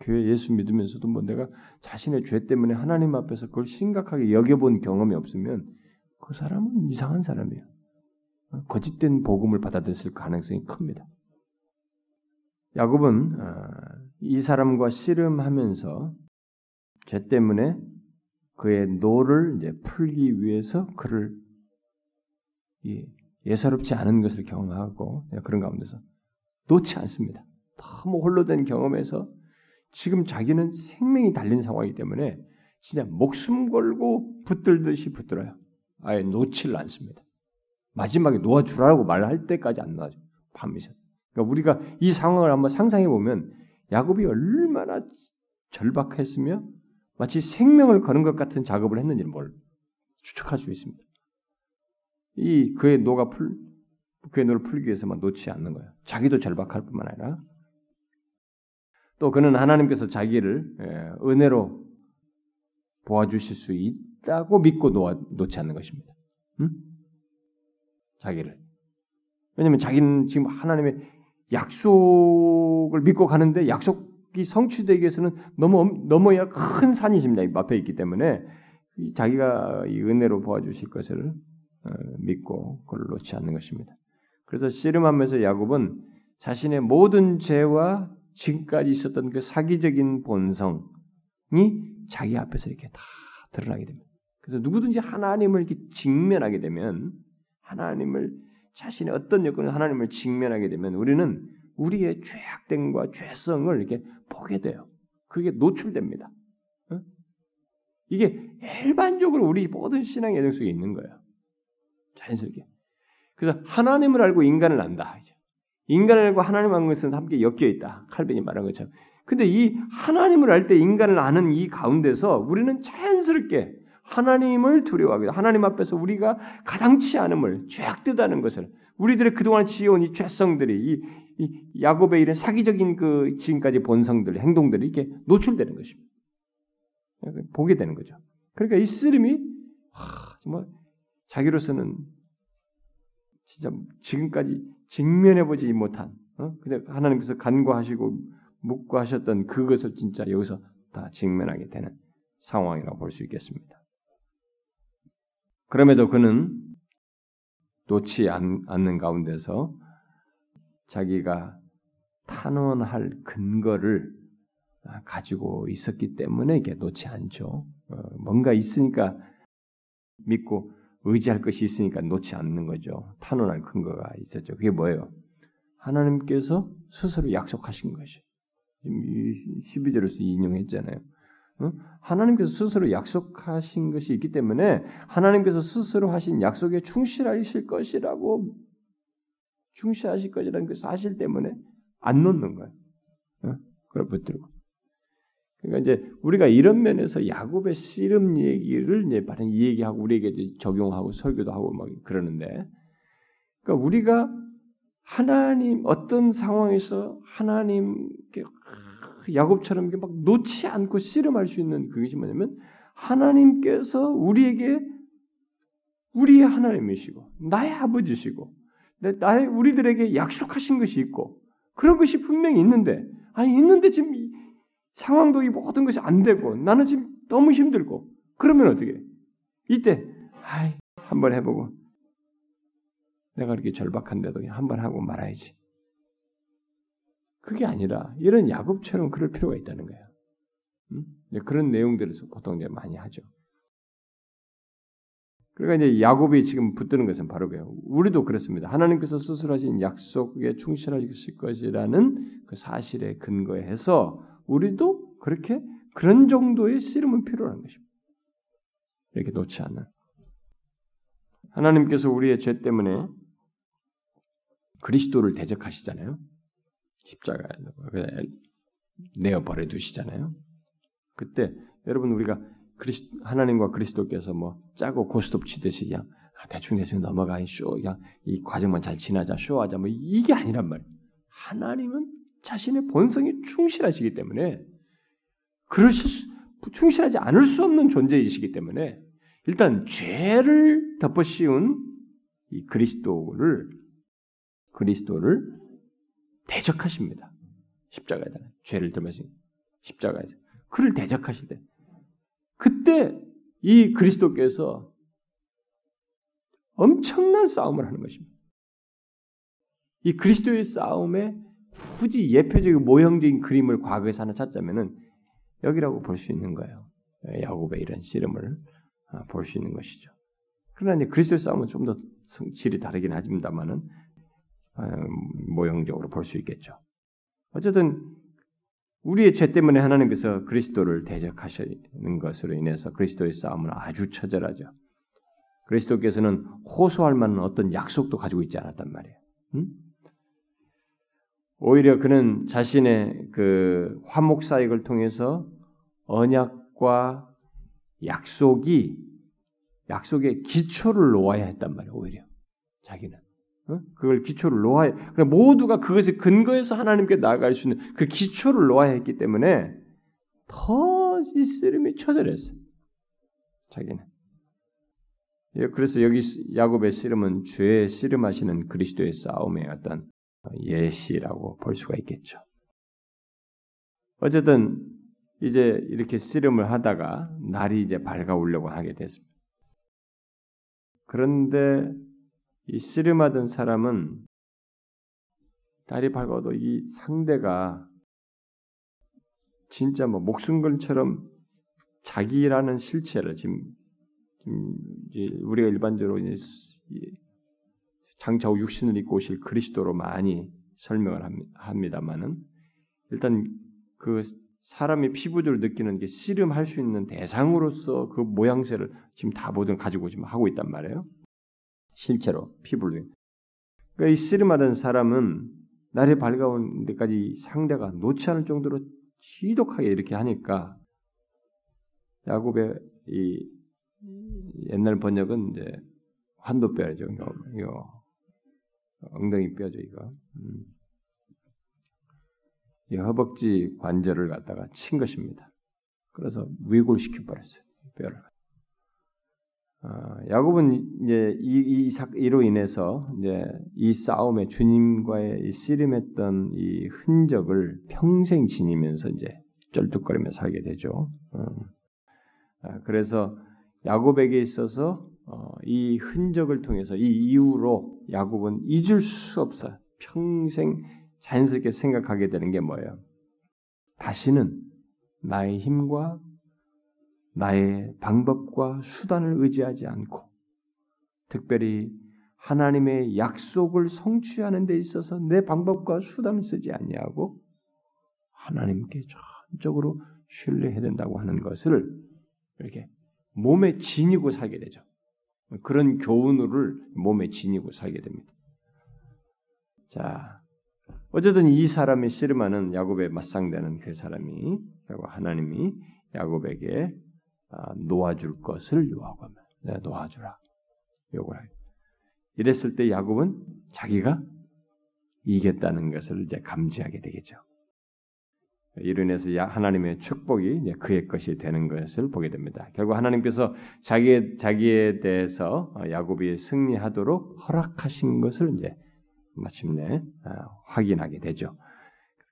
교회 예수 믿으면서도 뭐 내가 자신의 죄 때문에 하나님 앞에서 그걸 심각하게 여겨본 경험이 없으면 그 사람은 이상한 사람이에요. 거짓된 복음을 받아들였을 가능성이 큽니다. 야곱은 어, 이 사람과 씨름하면서 죄 때문에 그의 노를 이제 풀기 위해서 그를 예사롭지 않은 것을 경험하고 그런 가운데서 놓지 않습니다. 너무 홀로 된 경험에서 지금 자기는 생명이 달린 상황이기 때문에 진짜 목숨 걸고 붙들듯이 붙들어요. 아예 놓지를 않습니다. 마지막에 놓아주라고 말할 때까지 안 놔줘. 밤이서. 그러니까 우리가 이 상황을 한번 상상해 보면 야곱이 얼마나 절박했으며 마치 생명을 거는 것 같은 작업을 했는지를 뭘 추측할 수 있습니다. 이 그의 노가 풀 그의 노를 풀기 위해서만 놓지 않는 거예요. 자기도 절박할 뿐만 아니라 또 그는 하나님께서 자기를 예, 은혜로 도와주실 수 있 다고 믿고 놓아, 놓지 않는 것입니다. 음? 자기를. 왜냐하면 자기는 지금 하나님의 약속을 믿고 가는데 약속이 성취되기 위해서는 넘어, 넘어야 큰 산이 있습니다. 앞에 있기 때문에 자기가 이 은혜로 도와주실 것을 어, 믿고 그걸 놓지 않는 것입니다. 그래서 씨름하면서 야곱은 자신의 모든 죄와 지금까지 있었던 그 사기적인 본성이 자기 앞에서 이렇게 다 드러나게 됩니다. 그래서 누구든지 하나님을 이렇게 직면하게 되면 하나님을 자신의 어떤 여건을 하나님을 직면하게 되면 우리는 우리의 죄악됨과 죄성을 이렇게 보게 돼요. 그게 노출됩니다. 어? 이게 일반적으로 우리 모든 신앙 예정 속에 있는 거예요. 자연스럽게. 그래서 하나님을 알고 인간을 안다. 인간을 알고 하나님 안 것은 함께 엮여 있다. 칼빈이 말한 것처럼. 근데 이 하나님을 알 때 인간을 아는 이 가운데서 우리는 자연스럽게 하나님을 두려워하게 하나님 앞에서 우리가 가당치 않음을 죄악되다는 것을 우리들의 그동안 지어온 이 죄성들이 이, 이 야곱의 이런 사기적인 그 지금까지 본성들 행동들이 이렇게 노출되는 것입니다. 보게 되는 거죠. 그러니까 이 쓰림이 하, 정말 자기로서는 진짜 지금까지 직면해 보지 못한 어? 근데 하나님께서 간과하시고 묵과하셨던 그것을 진짜 여기서 다 직면하게 되는 상황이라고 볼 수 있겠습니다. 그럼에도 그는 놓지 않, 는 가운데서 자기가 탄원할 근거를 가지고 있었기 때문에 이게 놓지 않죠. 어, 뭔가 있으니까 믿고 의지할 것이 있으니까 놓지 않는 거죠. 탄원할 근거가 있었죠. 그게 뭐예요? 하나님께서 스스로 약속하신 것이. 12절에서 인용했잖아요. 하나님께서 스스로 약속하신 것이 있기 때문에 하나님께서 스스로 하신 약속에 충실하실 것이라고 충실하실 것이라는 그 사실 때문에 안 놓는 거예요. 그걸 붙들고. 그러니까 이제 우리가 이런 면에서 야곱의 씨름 얘기를 이제 바로 이 얘기하고 우리에게 적용하고 설교도 하고 막 그러는데, 그러니까 우리가 하나님 어떤 상황에서 하나님 야곱처럼 막 놓지 않고 씨름할 수 있는 그것이 뭐냐면 하나님께서 우리에게 우리의 하나님이시고 나의 아버지시고 나의 우리들에게 약속하신 것이 있고 그런 것이 분명히 있는데 아니 있는데 지금 상황도 이 모든 것이 안 되고 나는 지금 너무 힘들고 그러면 어떻게? 이때 아이 한번 해보고 내가 그렇게 절박한데도 한 번 하고 말아야지. 그게 아니라 이런 야곱처럼 그럴 필요가 있다는 거예요. 음? 그런 내용들을 보통 이제 많이 하죠. 그러니까 이제 야곱이 지금 붙드는 것은 바로 그예요. 우리도 그렇습니다. 하나님께서 스스로 하신 약속에 충실하실 것이라는 그 사실에 근거해서 우리도 그렇게 그런 정도의 씨름은 필요한 것입니다. 이렇게 놓지 않는. 하나님께서 우리의 죄 때문에 그리스도를 대적하시잖아요. 십자가에 내어 버려 두시잖아요. 그때 여러분 우리가 그리스, 하나님과 그리스도께서 뭐 짜고 고스톱 치듯이 그냥 아, 대충 대충 넘어가 쇼 그냥 이 과정만 잘 지나자 쇼하자 뭐 이게 아니란 말이에요. 하나님은 자신의 본성이 충실하시기 때문에 그러실 수, 충실하지 않을 수 없는 존재이시기 때문에 일단 죄를 덮어 씌운 이 그리스도를 그리스도를 대적하십니다. 십자가에다 죄를 들면서 십자가에서 그를 대적하실 때 그때 이 그리스도께서 엄청난 싸움을 하는 것입니다. 이 그리스도의 싸움에 굳이 예표적인 모형적인 그림을 과거에서 하나 찾자면은 여기라고 볼 수 있는 거예요. 야곱의 이런 씨름을 아, 볼수 있는 것이죠. 그러나 이제 그리스도의 싸움은 좀 더 질이 다르긴 하지만은 아, 모형적으로 볼 수 있겠죠. 어쨌든 우리의 죄 때문에 하나님께서 그리스도를 대적하시는 것으로 인해서 그리스도의 싸움은 아주 처절하죠. 그리스도께서는 호소할 만한 어떤 약속도 가지고 있지 않았단 말이에요. 응? 오히려 그는 자신의 그 화목 사역을 통해서 언약과 약속이 약속의 기초를 놓아야 했단 말이에요. 오히려 자기는 그걸 기초를 놓아야 모두가 그것을 근거해서 하나님께 나아갈 수 있는 그 기초를 놓아야 했기 때문에 더이 씨름이 처절했어요. 자기는. 예, 그래서 여기 야곱의 씨름은 죄의 씨름하시는 그리스도의 싸움의 어떤 예시라고 볼 수가 있겠죠. 어쨌든 이제 이렇게 씨름을 하다가 날이 이제 밝아오려고 하게 됐습니다. 그런데 이 씨름하던 사람은 달이 밝아도 이 상대가 진짜 뭐 목숨 걸처럼 자기라는 실체를 지금, 지금 우리가 일반적으로 장차 후 육신을 입고 오실 그리스도로 많이 설명을 합니다만은 일단 그 사람이 피부적으로 느끼는 게 씨름할 수 있는 대상으로서 그 모양새를 지금 다 모든 가지고 지금 하고 있단 말이에요. 실제로 피부를. 그러니까 이 씨름하는 사람은 날이 밝아온 데까지 상대가 놓지 않을 정도로 지독하게 이렇게 하니까 야곱의 이 옛날 번역은 이제 환도뼈죠. 이거 엉덩이 뼈죠 이거. 음. 이 허벅지 관절을 갖다가 친 것입니다. 그래서 위골시켜 버렸어요. 뼈를. 아, 야곱은 이제 이, 이 이로 인해서 이제 이 싸움에 주님과의 이 씨름했던 이 흔적을 평생 지니면서 이제 쩔뚝거리며 살게 되죠. 음. 아, 그래서 야곱에게 있어서 어, 이 흔적을 통해서 이 이후로 야곱은 잊을 수 없어요. 평생 자연스럽게 생각하게 되는 게 뭐예요? 다시는 나의 힘과 나의 방법과 수단을 의지하지 않고 특별히 하나님의 약속을 성취하는 데 있어서 내 방법과 수단을 쓰지 아니하고 하나님께 전적으로 신뢰해야 된다고 하는 것을 이렇게 몸에 지니고 살게 되죠. 그런 교훈을 몸에 지니고 살게 됩니다. 자, 어쨌든 이 사람이 씨름하는 야곱에 맞상대는 그 사람이 결국 하나님이 야곱에게 아, 놓아줄 것을 요하고. 네, 놓아주라. 요구해. 이랬을 때 야곱은 자기가 이겼다는 것을 이제 감지하게 되겠죠. 이로 인해서 하나님의 축복이 그의 것이 되는 것을 보게 됩니다. 결국 하나님께서 자기 자기에 대해서 어, 야곱이 승리하도록 허락하신 것을 이제 마침내 어, 확인하게 되죠.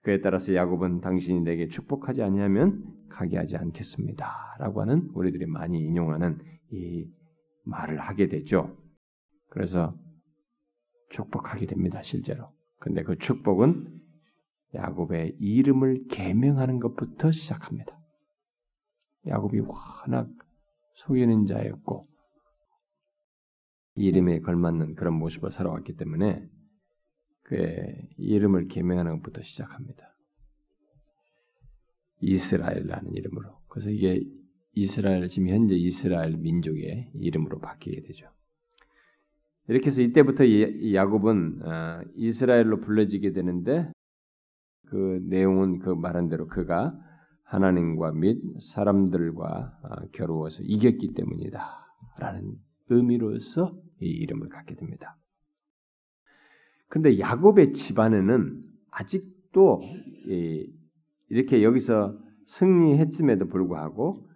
그에 따라서 야곱은 당신이 내게 축복하지 아니하면 가게 하지 않겠습니다라고 하는 우리들이 많이 인용하는 이 말을 하게 되죠. 그래서 축복하게 됩니다, 실제로. 근데 그 축복은 야곱의 이름을 계명하는 것부터 시작합니다. 야곱이 워낙 속이는 자였고 이름에 걸맞는 그런 모습을 살아왔기 때문에 그의 이름을 계명하는 것부터 시작합니다. 이스라엘이라는 이름으로. 그래서 이게 이스라엘 지금 현재 이스라엘 민족의 이름으로 바뀌게 되죠. 이렇게 해서 이때부터 야곱은 어, 이스라엘로 불려지게 되는데 그 내용은 그 말한 대로 그가 하나님과 및 사람들과 어, 겨루어서 이겼기 때문이다라는 의미로서 이 이름을 갖게 됩니다. 근데 야곱의 집안에는 아직도 이렇게 여기서 승리했음에도 불구하고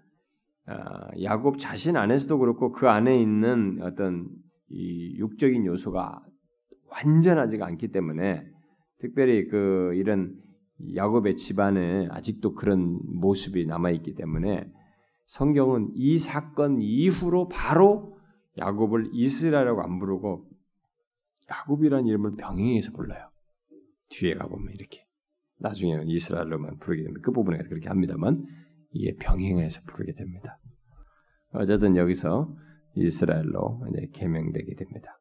어, 야곱 자신 안에서도 그렇고 그 안에 있는 어떤 이 육적인 요소가 완전하지가 않기 때문에 특별히 그 이런 야곱의 집안에 아직도 그런 모습이 남아 있기 때문에 성경은 이 사건 이후로 바로 야곱을 이스라엘이라고 안 부르고 야곱이라는 이름을 병행해서 불러요. 뒤에 가보면 이렇게 나중에는 이스라엘로만 부르게 됩니다. 그 부분에 그렇게 합니다만 이게 병행해서 부르게 됩니다. 어쨌든 여기서 이스라엘로 이제 개명되게 됩니다.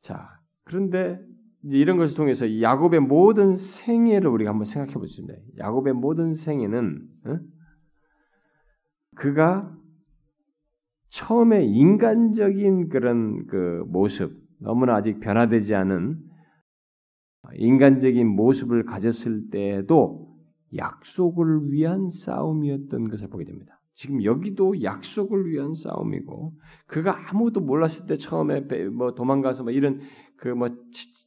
자, 그런데 이런 것을 통해서 야곱의 모든 생애를 우리가 한번 생각해 보겠습니다. 야곱의 모든 생애는 어? 그가 처음에 인간적인 그런 그 모습, 너무나 아직 변화되지 않은 인간적인 모습을 가졌을 때에도 약속을 위한 싸움이었던 것을 보게 됩니다. 지금 여기도 약속을 위한 싸움이고 그가 아무도 몰랐을 때 처음에 뭐 도망가서 뭐 이런 그 뭐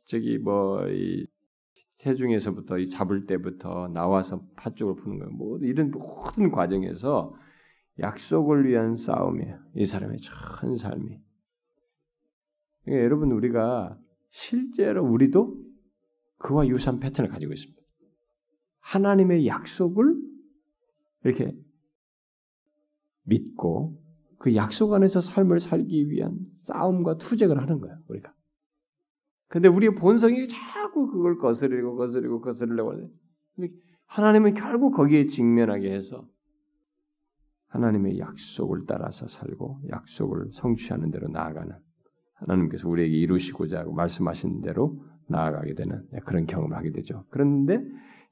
저기 뭐이 태중에서부터 이 잡을 때부터 나와서 팥죽을 푸는 거, 뭐 이런 모든 과정에서 약속을 위한 싸움이에요. 이 사람의 전 삶이. 그러니까 여러분 우리가 실제로 우리도 그와 유사한 패턴을 가지고 있습니다. 하나님의 약속을 이렇게 믿고 그 약속 안에서 삶을 살기 위한 싸움과 투쟁을 하는 거예요, 우리가. 근데 우리의 본성이 자꾸 그걸 거스르고 거스르고 거스르려고 하는데 하나님은 결국 거기에 직면하게 해서 하나님의 약속을 따라서 살고 약속을 성취하는 대로 나아가는 하나님께서 우리에게 이루시고자 하고 말씀하신 대로 나아가게 되는 그런 경험을 하게 되죠. 그런데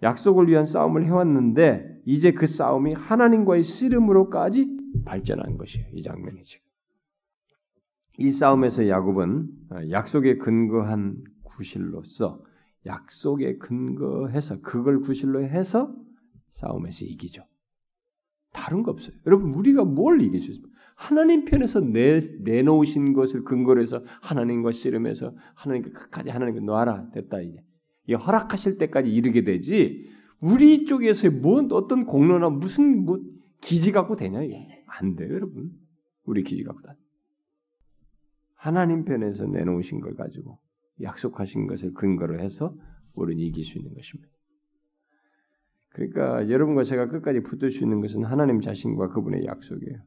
약속을 위한 싸움을 해왔는데 이제 그 싸움이 하나님과의 씨름으로까지 발전한 것이에요. 이 장면이 지금. 이 싸움에서 야곱은 어, 약속에 근거한 구실로서 약속에 근거해서 그걸 구실로 해서 싸움에서 이기죠. 다른 거 없어요. 여러분 우리가 뭘 이길 수 있습니까? 하나님 편에서 내, 내놓으신 것을 근거로 해서 하나님과 씨름해서 하나님께 끝까지 하나님께 놔라 됐다 이제 이 허락하실 때까지 이르게 되지 우리 쪽에서의 뭔 어떤 공로나 무슨 뭐 기지 갖고 되냐 이게 안 돼요 여러분 우리 기지 갖고 다 하나님 편에서 내놓으신 걸 가지고 약속하신 것을 근거로 해서 우리는 이길 수 있는 것입니다. 그러니까 여러분과 제가 끝까지 붙을 수 있는 것은 하나님 자신과 그분의 약속이에요.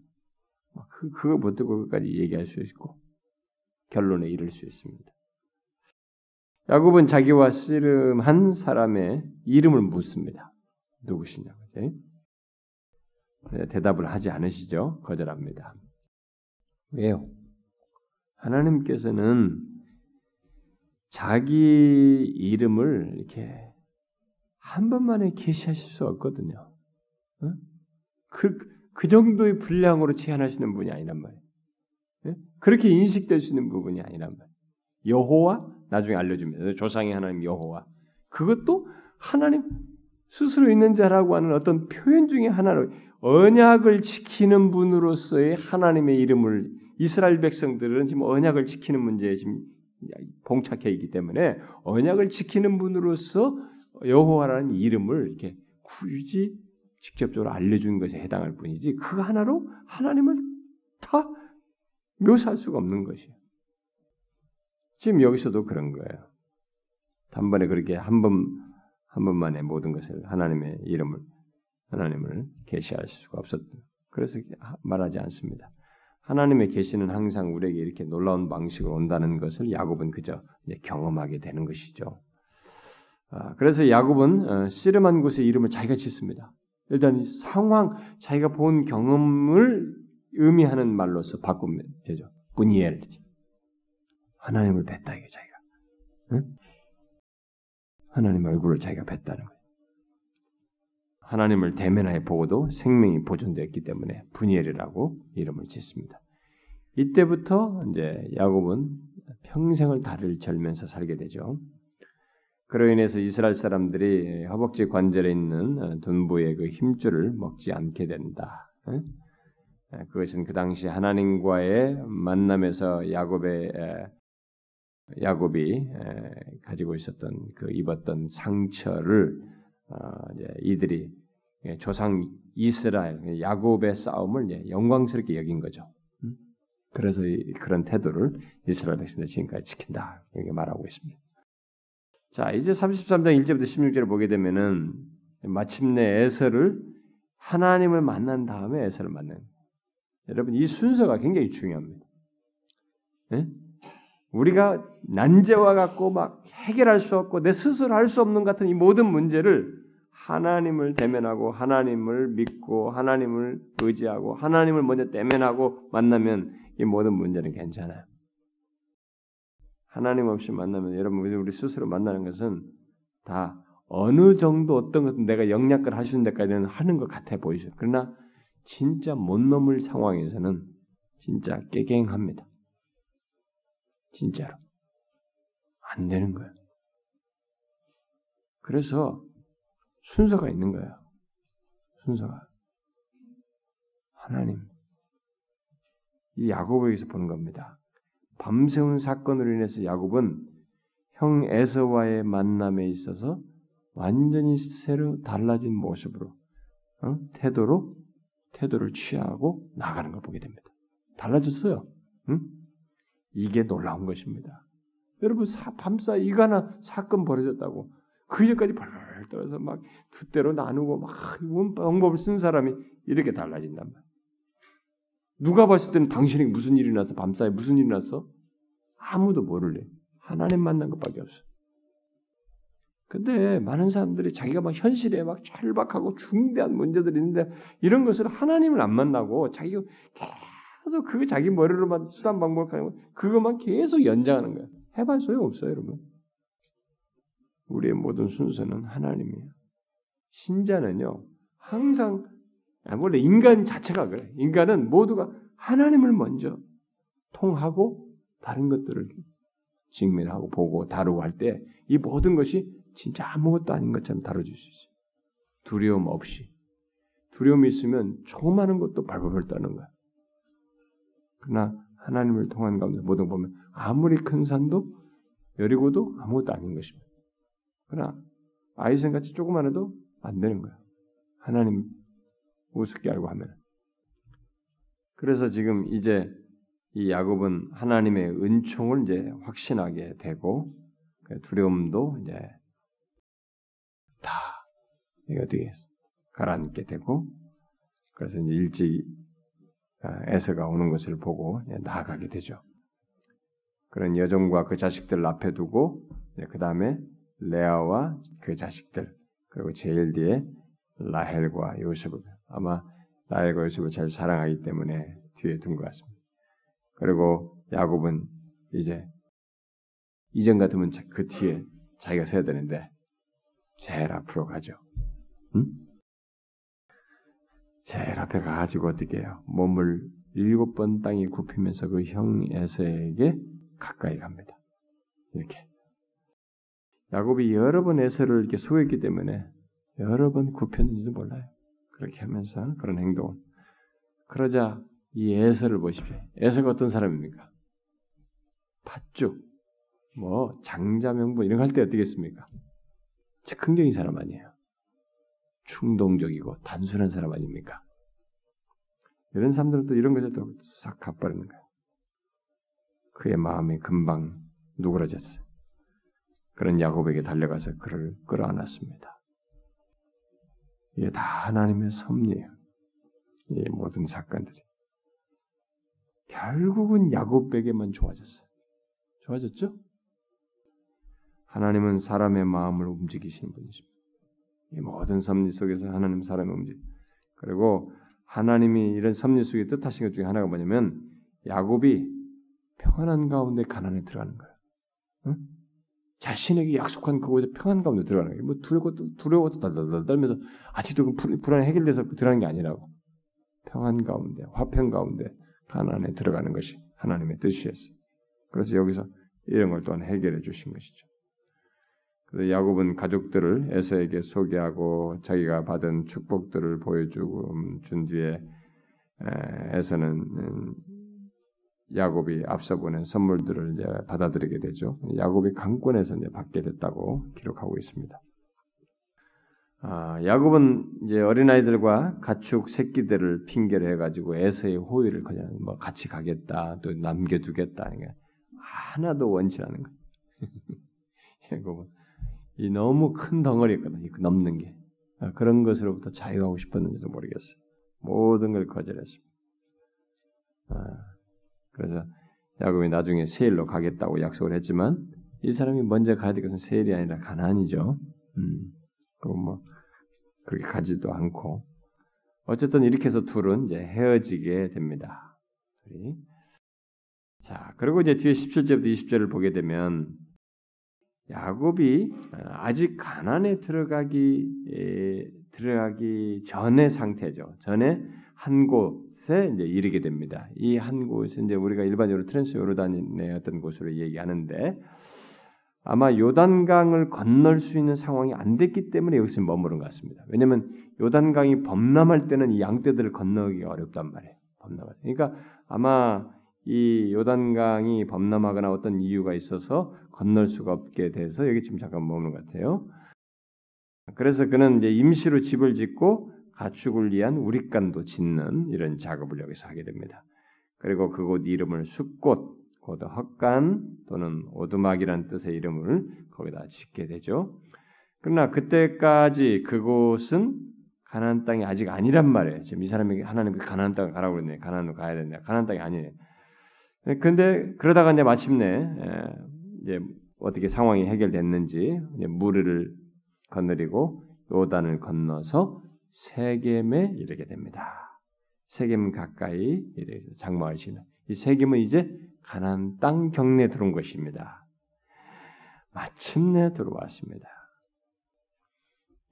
그, 그걸 붙들고 끝까지 얘기할 수 있고 결론에 이를 수 있습니다. 야곱은 자기와 씨름한 사람의 이름을 묻습니다. 누구시냐고. 네, 대답을 하지 않으시죠? 거절합니다. 왜요? 하나님께서는 자기 이름을 이렇게 한 번만에 계시하실 수 없거든요. 그, 그 정도의 분량으로 제한하시는 분이 아니란 말이에요. 그렇게 인식될 수 있는 부분이 아니란 말이에요. 여호와 나중에 알려줍니다. 조상의 하나님 여호와 그것도 하나님 스스로 있는 자라고 하는 어떤 표현 중의 하나로 언약을 지키는 분으로서의 하나님의 이름을 이스라엘 백성들은 지금 언약을 지키는 문제에 지금 봉착해 있기 때문에 언약을 지키는 분으로서 여호와라는 이름을 이렇게 굳이 직접적으로 알려준 것에 해당할 뿐이지 그 하나로 하나님을 다 묘사할 수가 없는 것이에요. 지금 여기서도 그런 거예요. 단번에 그렇게 한 번, 한 번만에 모든 것을 하나님의 이름을, 하나님을 계시할 수가 없었. 그래서 말하지 않습니다. 하나님의 계시는 항상 우리에게 이렇게 놀라운 방식으로 온다는 것을 야곱은 그저 경험하게 되는 것이죠. 아, 그래서 야곱은 어, 씨름한 곳의 이름을 자기가 짓습니다. 일단 상황, 자기가 본 경험을 의미하는 말로서 바꾸면 되죠. 분이엘 하나님을 뵀다 이게 자기가. 응? 하나님 얼굴을 자기가 뵀다는 거예요. 하나님을 대면하여 보고도 생명이 보존되었기 때문에 분이엘이라고 이름을 짓습니다. 이때부터 이제 야곱은 평생을 다리를 절면서 살게 되죠. 그로 인해서 이스라엘 사람들이 허벅지 관절에 있는 둔부의 그 힘줄을 먹지 않게 된다. 그것은 그 당시 하나님과의 만남에서 야곱의 야곱이 가지고 있었던 그 입었던 상처를 어, 이들이 조상 이스라엘 야곱의 싸움을 영광스럽게 여긴 거죠. 음? 그래서 그런 태도를 이스라엘 백성들 지금까지 지킨다 이렇게 말하고 있습니다. 자 이제 33장 1절부터 16절을 보게 되면은 마침내 에서를 하나님을 만난 다음에 에서를 만난 여러분 이 순서가 굉장히 중요합니다. 네? 우리가 난제와 같고 막 해결할 수 없고 내 스스로 할 수 없는 같은 이 모든 문제를 하나님을 대면하고 하나님을 믿고 하나님을 의지하고 하나님을 먼저 대면하고 만나면 이 모든 문제는 괜찮아요. 하나님 없이 만나면 여러분 우리 스스로 만나는 것은 다 어느 정도 어떤 것은 내가 영약을 하시는 데까지는 하는 것 같아 보이죠. 그러나 진짜 못 넘을 상황에서는 진짜 깨갱합니다. 진짜로. 안 되는 거예요. 그래서 순서가 있는 거예요. 순서가. 하나님. 이 야곱에게서 보는 겁니다. 밤새운 사건으로 인해서 야곱은 형 에서와의 만남에 있어서 완전히 새로 달라진 모습으로 어? 태도로 태도를 취하고 나가는 걸 보게 됩니다. 달라졌어요. 응? 이게 놀라운 것입니다. 여러분 사, 밤사 이거 하나 사건 벌어졌다고 그 전까지 벌벌 떨어서 막 두 대로 나누고 막 방법을 쓴 사람이 이렇게 달라진단 말이야. 누가 봤을 때는 당신에게 무슨 일이 나서 밤사이 무슨 일이 났어? 아무도 모를래. 하나님 만난 것밖에 없어. 근데 많은 사람들이 자기가 막 현실에 막 절박하고 중대한 문제들이 있는데 이런 것을 하나님을 안 만나고 자기가 계속 그 자기 머리로만 수단 방법을 가지고 그것만 계속 연장하는 거야. 해봐 소용 없어요, 여러분. 우리의 모든 순서는 하나님이에요. 신자는요, 항상, 아, 원래 인간 자체가 그래. 인간은 모두가 하나님을 먼저 통하고 다른 것들을 직면하고 보고 다루고 할 때 이 모든 것이 진짜 아무것도 아닌 것처럼 다뤄질 수 있어요. 두려움 없이. 두려움이 있으면 조그마한 것도 발버벌 떠는 거야. 그러나 하나님을 통한 가운데 모든 보면 아무리 큰 산도 여리고도 아무것도 아닌 것입니다. 그러나 아이생 같이 조그만 해도 안 되는 거예요. 하나님 우습게 알고 하면. 그래서 지금 이제 이 야곱은 하나님의 은총을 이제 확신하게 되고 그 두려움도 이제 다 어디 가라앉게 되고 그래서 이제 일찍 아, 에서가 오는 것을 보고 나아가게 되죠. 그런 여종과 그 자식들 앞에 두고 그 다음에 레아와 그 자식들 그리고 제일 뒤에 라헬과 요셉을 아마 라헬과 요셉을 잘 사랑하기 때문에 뒤에 둔 것 같습니다. 그리고 야곱은 이제 이전 같으면 그 뒤에 자기가 서야 되는데 제일 앞으로 가죠. 응? 제일 앞에 가가지고 어떻게 해요? 몸을 일곱 번 땅에 굽히면서 그 형 에서에게 가까이 갑니다. 이렇게. 야곱이 여러 번 에서를 이렇게 소했기 때문에 여러 번 굽혔는지도 몰라요. 그렇게 하면서 그런 행동. 그러자 이 에서를 보십시오. 에서가 어떤 사람입니까? 팥죽, 뭐 장자명부 이런 거 할 때 어떻겠습니까? 긍정인 사람 아니에요. 충동적이고 단순한 사람 아닙니까? 이런 사람들은 또 이런 것을 또싹 갚아버리는 거예요. 그의 마음이 금방 누그러졌어요. 그런 야곱에게 달려가서 그를 끌어안았습니다. 이게 다 하나님의 섭리예요. 이 모든 사건들이. 결국은 야곱에게만 좋아졌어요. 좋아졌죠? 하나님은 사람의 마음을 움직이시는 분이십니다. 이 모든 섭리 속에서 하나님 사람의 움직. 그리고 하나님이 이런 섭리 속에 뜻하신 것 중에 하나가 뭐냐면 야곱이 평안한 가운데 가난에 들어가는 거예요. 응? 자신에게 약속한 그곳에 평안 가운데 들어가는 거예요. 뭐 두려워도 두려워도 달달달 떨면서 아직도 그 불안이 해결돼서 들어가는 게 아니라고. 평안 가운데, 화평 가운데 가난에 들어가는 것이 하나님의 뜻이었어요. 그래서 여기서 이런 걸 또한 해결해 주신 것이죠. 그래서 야곱은 가족들을 에서에게 소개하고 자기가 받은 축복들을 보여주고 음, 준 뒤에 에서는 음, 야곱이 앞서 보낸 선물들을 이제 받아들이게 되죠. 야곱이 강권에서 이제 받게 됐다고 기록하고 있습니다. 아, 야곱은 이제 어린아이들과 가축 새끼들을 핑계로 해가지고 에서의 호의를 그냥 뭐 같이 가겠다, 또 남겨두겠다, 그러니까 하나도 원치 않은 거예요. 야곱은 이 너무 큰 덩어리였거든요. 넘는 게 아, 그런 것으로부터 자유하고 싶었는지도 모르겠어요. 모든 걸 거절했습니다. 아, 그래서 야곱이 나중에 세일로 가겠다고 약속을 했지만 이 사람이 먼저 가야 될 것은 세일이 아니라 가난이죠. 음, 그뭐 그렇게 가지도 않고 어쨌든 이렇게 해서 둘은 이제 헤어지게 됩니다. 자, 그리고 이제 뒤에 17절부터 20절을 보게 되면 야곱이 아직 가나안에 들어가기 들어가기 전의 상태죠. 전에 한 곳에 이제 이르게 됩니다. 이 한 곳은 이제 우리가 일반적으로 트랜스 요르단의 어떤 곳으로 얘기하는데 아마 요단강을 건널 수 있는 상황이 안 됐기 때문에 여기서 머무른 것 같습니다. 왜냐하면 요단강이 범람할 때는 이 양떼들을 건너기 어렵단 말이에요. 범람할. 그러니까 아마 이 요단강이 범람하거나 어떤 이유가 있어서 건널 수가 없게 돼서 여기 지금 잠깐 머무는 것 같아요. 그래서 그는 이제 임시로 집을 짓고 가축을 위한 우릿간도 짓는 이런 작업을 여기서 하게 됩니다. 그리고 그곳 이름을 숲꽃, 곧 헛간 또는 오두막이란 뜻의 이름을 거기다 짓게 되죠. 그러나 그때까지 그곳은 가나안 땅이 아직 아니란 말이에요. 지금 이 사람에게 하나님께 가나안 땅을 가라고 그랬네. 가나안으로 가야 된다. 가나안 땅이 아니에요. 근데 그러다가 이제 마침내 이제 어떻게 상황이 해결됐는지 무리를 건너리고 요단을 건너서 세겜에 이르게 됩니다. 세겜 가까이 장마을 시는 이 세겜은 이제 가난 땅 경내 들어온 것입니다. 마침내 들어왔습니다.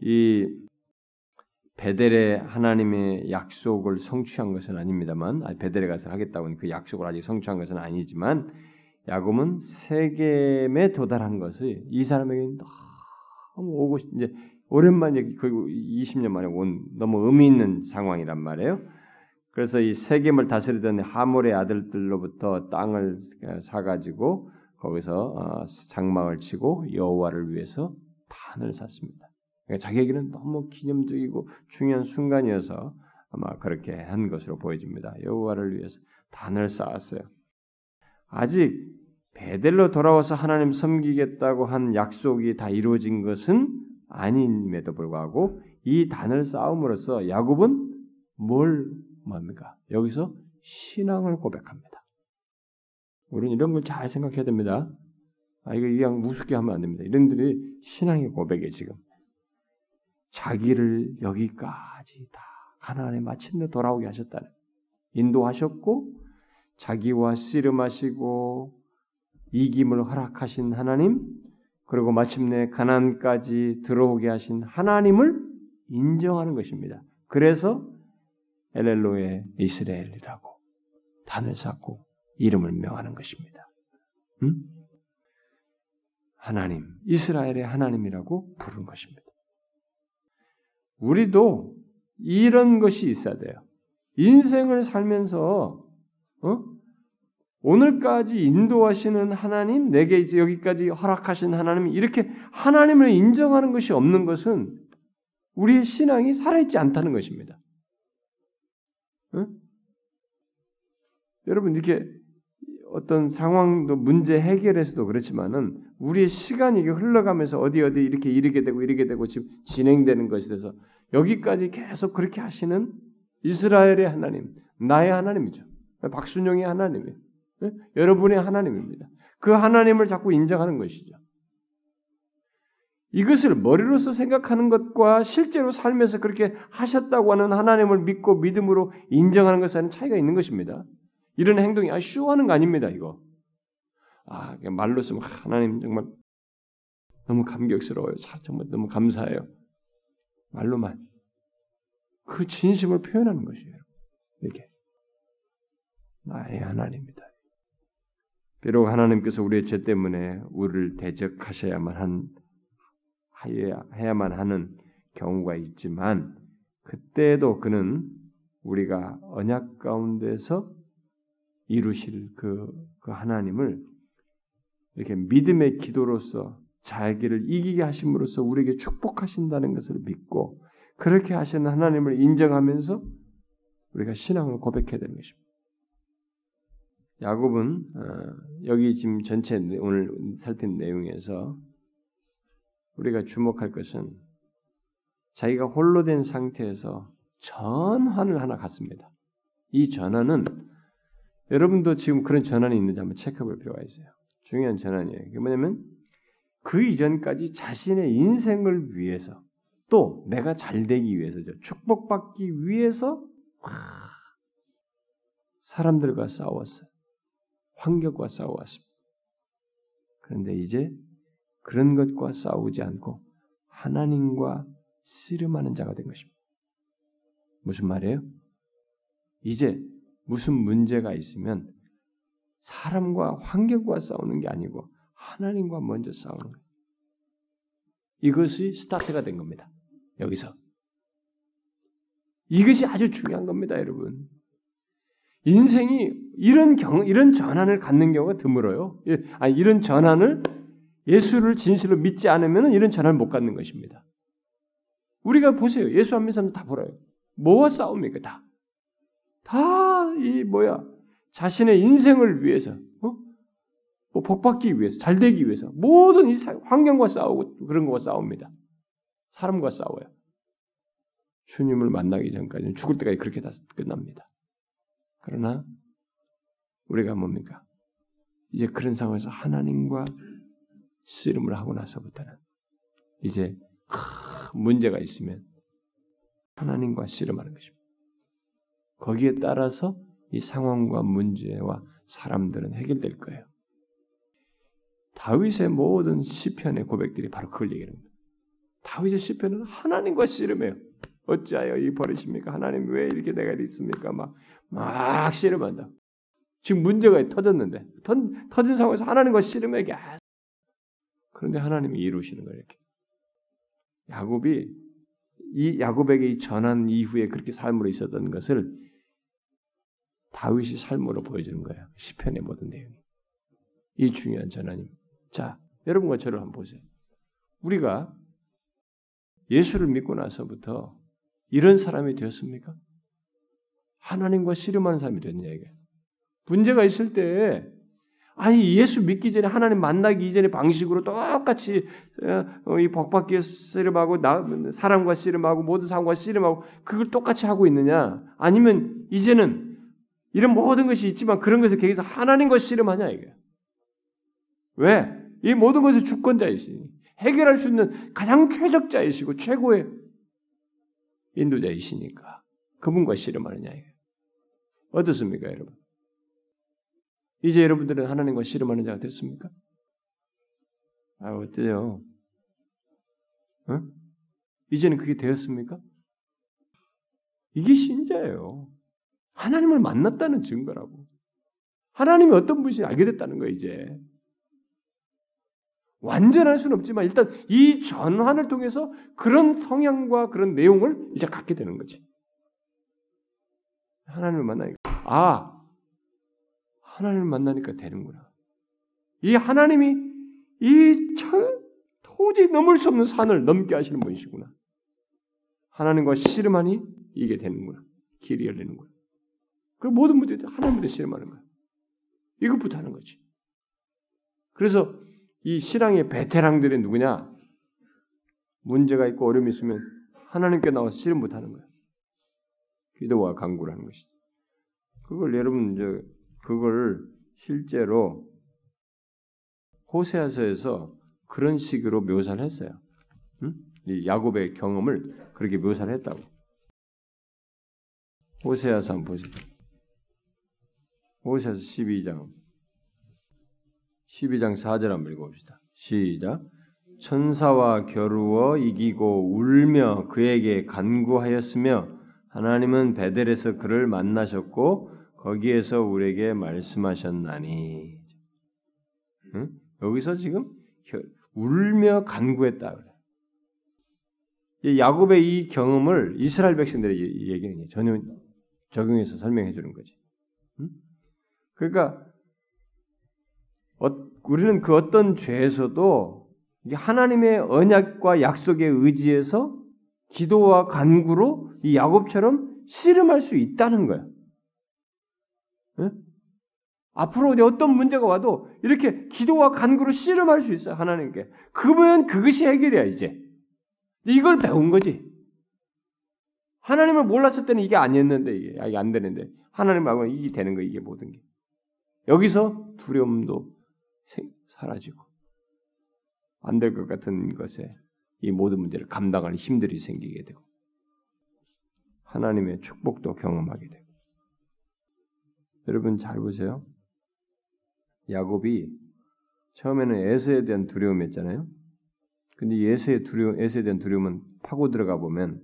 이 베델의 하나님의 약속을 성취한 것은 아닙니다만 베델에 가서 하겠다고 그 약속을 아직 성취한 것은 아니지만 야곱은 세겜에 도달한 것이 이 사람에게 너무 오고 이제 오랜만에 그 20년 만에 온 너무 의미 있는 상황이란 말이에요. 그래서 이 세겜을 다스리던 하몰의 아들들로부터 땅을 사가지고 거기서 어, 장막을 치고 여호와를 위해서 단을 샀습니다. 그러니까 자기에게는 너무 기념적이고 중요한 순간이어서 아마 그렇게 한 것으로 보여집니다. 여호와를 위해서 단을 쌓았어요. 아직 베델로 돌아와서 하나님 섬기겠다고 한 약속이 다 이루어진 것은 아님에도 불구하고 이 단을 쌓음으로써 야곱은 뭘 뭡니까? 여기서 신앙을 고백합니다. 우리는 이런 걸 잘 생각해야 됩니다. 아 이거 그냥 무섭게 하면 안 됩니다. 이런들이 신앙의 고백에 지금 자기를 여기까지 다 가나안에 마침내 돌아오게 하셨다는 인도하셨고 자기와 씨름하시고 이김을 허락하신 하나님 그리고 마침내 가나안까지 들어오게 하신 하나님을 인정하는 것입니다. 그래서 엘렐로의 이스라엘이라고 단을 쌓고 이름을 명하는 것입니다. 음? 하나님, 이스라엘의 하나님이라고 부른 것입니다. 우리도 이런 것이 있어야 돼요. 인생을 살면서 어? 오늘까지 인도하시는 하나님, 내게 이제 여기까지 허락하신 하나님, 이렇게 하나님을 인정하는 것이 없는 것은 우리의 신앙이 살아있지 않다는 것입니다. 어? 여러분 이렇게 어떤 상황도 문제 해결에서도 그렇지만은 우리의 시간이 흘러가면서 어디 어디 이렇게 이르게 되고 이르게 되고 지금 진행되는 것에 대해서 여기까지 계속 그렇게 하시는 이스라엘의 하나님, 나의 하나님이죠. 박순영의 하나님이에요. 여러분의 하나님입니다. 그 하나님을 자꾸 인정하는 것이죠. 이것을 머리로서 생각하는 것과 실제로 삶에서 그렇게 하셨다고 하는 하나님을 믿고 믿음으로 인정하는 것과는 차이가 있는 것입니다. 이런 행동이 아 쇼하는 거 아닙니다. 이거 아 말로서 하나님 정말 너무 감격스러워요. 정말 너무 감사해요. 말로만 그 진심을 표현하는 것이에요. 이렇게 나의 하나님입니다. 비록 하나님께서 우리의 죄 때문에 우리를 대적하셔야만 한 해야만 하는 경우가 있지만 그때도 그는 우리가 언약 가운데서 이루실 그, 그 하나님을 이렇게 믿음의 기도로서 자기를 이기게 하심으로써 우리에게 축복하신다는 것을 믿고 그렇게 하시는 하나님을 인정하면서 우리가 신앙을 고백해야 되는 것입니다. 야곱은 어, 여기 지금 전체 오늘 살핀 내용에서 우리가 주목할 것은 자기가 홀로 된 상태에서 전환을 하나 갖습니다. 이 전환은 여러분도 지금 그런 전환이 있는지 한번 체크해볼 필요가 있어요. 중요한 전환이에요. 그게 뭐냐면 그 이전까지 자신의 인생을 위해서 또 내가 잘 되기 위해서죠. 축복받기 위해서 사람들과 싸웠어요. 환경과 싸워왔습니다. 그런데 이제 그런 것과 싸우지 않고 하나님과 씨름하는 자가 된 것입니다. 무슨 말이에요? 이제 무슨 문제가 있으면 사람과 환경과 싸우는 게 아니고 하나님과 먼저 싸우는 거예요. 이것이 스타트가 된 겁니다. 여기서. 이것이 아주 중요한 겁니다, 여러분. 인생이 이런 경, 이런 전환을 갖는 경우가 드물어요. 아니, 이런 전환을 예수를 진실로 믿지 않으면 이런 전환을 못 갖는 것입니다. 우리가 보세요. 예수 안 믿는 사람 다 보라요. 뭐와 싸웁니까? 다. 다 이 뭐야? 자신의 인생을 위해서, 어? 뭐 복받기 위해서, 잘 되기 위해서 모든 이 환경과 싸우고 그런 거와 싸웁니다. 사람과 싸워요. 주님을 만나기 전까지는 죽을 때까지 그렇게 다 끝납니다. 그러나 우리가 뭡니까? 이제 그런 상황에서 하나님과 씨름을 하고 나서부터는 이제 문제가 있으면 하나님과 씨름하는 것입니다. 거기에 따라서 이 상황과 문제와 사람들은 해결될 거예요. 다윗의 모든 시편의 고백들이 바로 그걸 얘기합니다. 다윗의 시편은 하나님과 씨름해요. 어찌하여 이 버리십니까? 하나님 왜 이렇게 내가 있습니까? 막, 막 씨름한다. 지금 문제가 터졌는데, 터, 터진 상황에서 하나님과 씨름하게 그런데 하나님이 이루시는 거예요, 이렇게. 야곱이, 이 야곱에게 이 전한 이후에 그렇게 삶으로 있었던 것을 다윗이 삶으로 보여주는 거예요. 시편의 모든 내용이. 이 중요한 전환입 자, 여러분과 저를 한번 보세요. 우리가 예수를 믿고 나서부터 이런 사람이 되었습니까? 하나님과 씨름하는 사람이 됐냐 이게. 문제가 있을 때 아니 예수 믿기 전에 하나님 만나기 이전의 방식으로 똑같이 어, 이 복받기에 씨름하고 사람과 씨름하고 모든 사람과 씨름하고 그걸 똑같이 하고 있느냐? 아니면 이제는 이런 모든 것이 있지만 그런 것을 계기해서 하나님과 씨름하냐 이게. 왜? 이 모든 것의 주권자이시니 해결할 수 있는 가장 최적자이시고 최고의 인도자이시니까 그분과 씨름하느냐. 어떻습니까, 여러분? 이제 여러분들은 하나님과 씨름하는 자가 됐습니까? 아, 어때요? 어? 이제는 그게 되었습니까? 이게 신자예요. 하나님을 만났다는 증거라고. 하나님이 어떤 분인지 알게 됐다는 거예요, 이제. 완전할 수는 없지만 일단 이 전환을 통해서 그런 성향과 그런 내용을 이제 갖게 되는 거지. 하나님을 만나니까 아 하나님을 만나니까 되는구나. 이 하나님이 이 처, 도저히 넘을 수 없는 산을 넘게 하시는 분이시구나. 하나님과 씨름하니 이게 되는구나. 길이 열리는구나. 그 모든 문제들 하나님부터 씨름하는 거야. 이것부터 하는 거지. 그래서 이 신앙의 베테랑들이 누구냐? 문제가 있고 어려움이 있으면 하나님께 나와서 씨름 못하는 거야. 기도와 강구를 하는 것이지. 그걸 여러분 이제 그걸 실제로 호세아서에서 그런 식으로 묘사를 했어요. 응? 이 야곱의 경험을 그렇게 묘사를 했다고. 호세아서 한번 보세요. 호세아서 12장 12장 4절 한번 읽어봅시다. 시작. 천사와 겨루어 이기고 울며 그에게 간구하였으며 하나님은 베델에서 그를 만나셨고 거기에서 우리에게 말씀하셨나니. 응? 여기서 지금 울며 간구했다. 야곱의 이 경험을 이스라엘 백성들이 얘기는 전혀 적용해서 설명해 주는 거지. 응? 그러니까 어, 우리는 그 어떤 죄에서도 하나님의 언약과 약속에 의지해서 기도와 간구로 이 야곱처럼 씨름할 수 있다는 거야. 네? 앞으로 어떤 문제가 와도 이렇게 기도와 간구로 씨름할 수 있어요 하나님께. 그러면 그것이 해결이야 이제. 이걸 배운 거지. 하나님을 몰랐을 때는 이게 아니었는데 이게, 안 되는데 하나님 알고 이게 되는 거 이게 모든 게. 여기서 두려움도 사라지고 안 될 것 같은 것에 이 모든 문제를 감당할 힘들이 생기게 되고 하나님의 축복도 경험하게 되고 여러분 잘 보세요. 야곱이 처음에는 에서에 대한 두려움이었잖아요. 근데 에서의 두려움, 에서에 대한 두려움은 파고 들어가 보면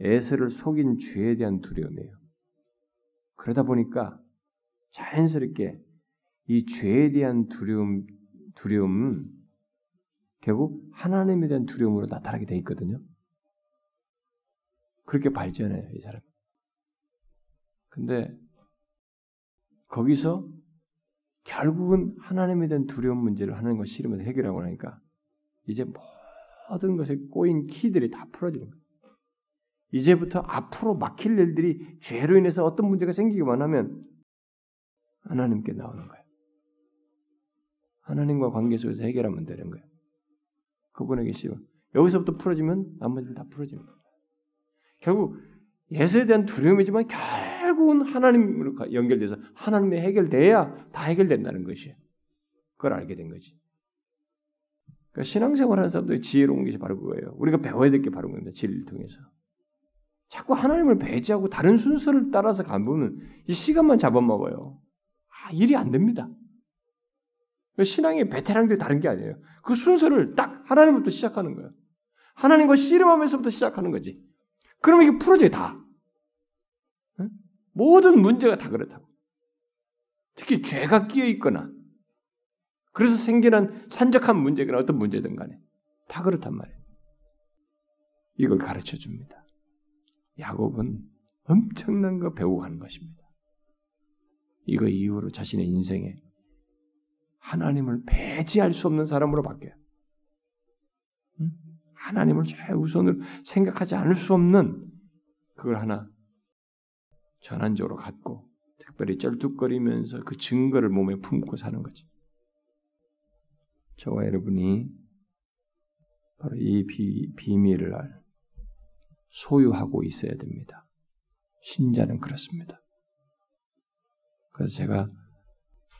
에서를 속인 죄에 대한 두려움이에요. 그러다 보니까 자연스럽게 이 죄에 대한 두려움, 두려움은 결국 하나님에 대한 두려움으로 나타나게 돼 있거든요. 그렇게 발전해요, 이 사람. 근데 거기서 결국은 하나님에 대한 두려움 문제를 하는 것 싫으면서 해결하고 나니까 이제 모든 것에 꼬인 키들이 다 풀어지는 거예요. 이제부터 앞으로 막힐 일들이 죄로 인해서 어떤 문제가 생기기만 하면 하나님께 나오는 거예요. 하나님과 관계 속에서 해결하면 되는 거예요. 그분에게 씌워. 여기서부터 풀어지면 나머지를 다 풀어지는 거예요. 결국 예수에 대한 두려움이지만 결국은 하나님으로 연결돼서 하나님에 해결돼야 다 해결된다는 것이에요. 그걸 알게 된 거지. 그러니까 신앙생활하는 사람들의 지혜로운 것이 바로 그거예요. 우리가 배워야 될 게 바로 그겁니다. 진리를 통해서. 자꾸 하나님을 배제하고 다른 순서를 따라서 가보면 이 시간만 잡아먹어요. 아, 일이 안 됩니다. 신앙의 베테랑들이 다른 게 아니에요. 그 순서를 딱 하나님부터 시작하는 거예요. 하나님과 씨름하면서부터 시작하는 거지. 그러면 이게 풀어져요, 다. 응? 모든 문제가 다 그렇다고. 특히 죄가 끼어 있거나, 그래서 생기는 산적한 문제거나 어떤 문제든 간에 다 그렇단 말이에요. 이걸 가르쳐 줍니다. 야곱은 엄청난 거 배우고 가는 것입니다. 이거 이후로 자신의 인생에 하나님을 배제할 수 없는 사람으로 바뀌어요. 하나님을 최우선으로 생각하지 않을 수 없는 그걸 하나 전환적으로 갖고 특별히 쩔뚝거리면서 그 증거를 몸에 품고 사는 거지. 저와 여러분이 바로 이 비, 비밀을 소유하고 있어야 됩니다. 신자는 그렇습니다. 그래서 제가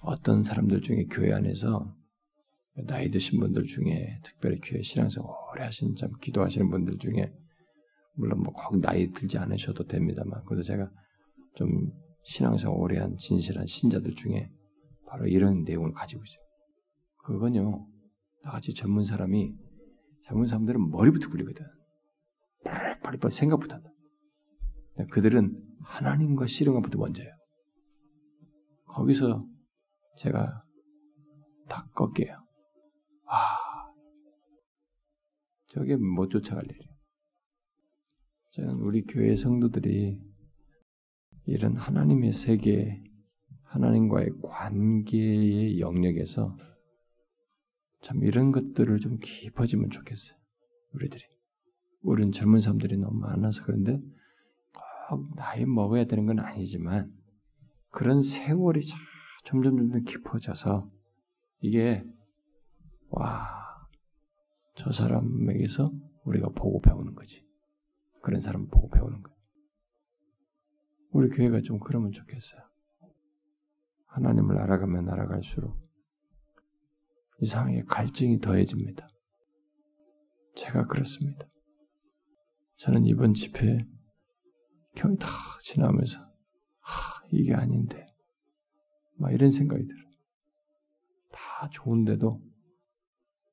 어떤 사람들 중에 교회 안에서 나이 드신 분들 중에 특별히 교회 신앙생활 오래 하신 참 기도하시는 분들 중에 물론 뭐 꼭 나이 들지 않으셔도 됩니다만 그래도 제가 좀 신앙생활 오래 한 진실한 신자들 중에 바로 이런 내용을 가지고 있어요. 그건요 나같이 전문 사람이 전문 사람들은 머리부터 굴리거든. 빨리빨리 생각부터 한다. 그들은 하나님과 씨름과부터 먼저예요. 거기서 제가 다 꺾게요. 아, 저게 못 쫓아갈 일이에요. 저는 우리 교회 성도들이 이런 하나님의 세계, 하나님과의 관계의 영역에서 참 이런 것들을 좀 깊어지면 좋겠어요. 우리들이. 우리는 젊은 사람들이 너무 많아서 그런데 꼭 나이 먹어야 되는 건 아니지만 그런 세월이 점점 점점 깊어져서 이게 와, 저 사람에게서 우리가 보고 배우는 거지. 그런 사람 보고 배우는 거야. 우리 교회가 좀 그러면 좋겠어요. 하나님을 알아가면 알아갈수록 이상하게 갈증이 더해집니다. 제가 그렇습니다. 저는 이번 집회 경이 다 지나면서 하, 이게 아닌데 막 이런 생각이 들어요. 다 좋은데도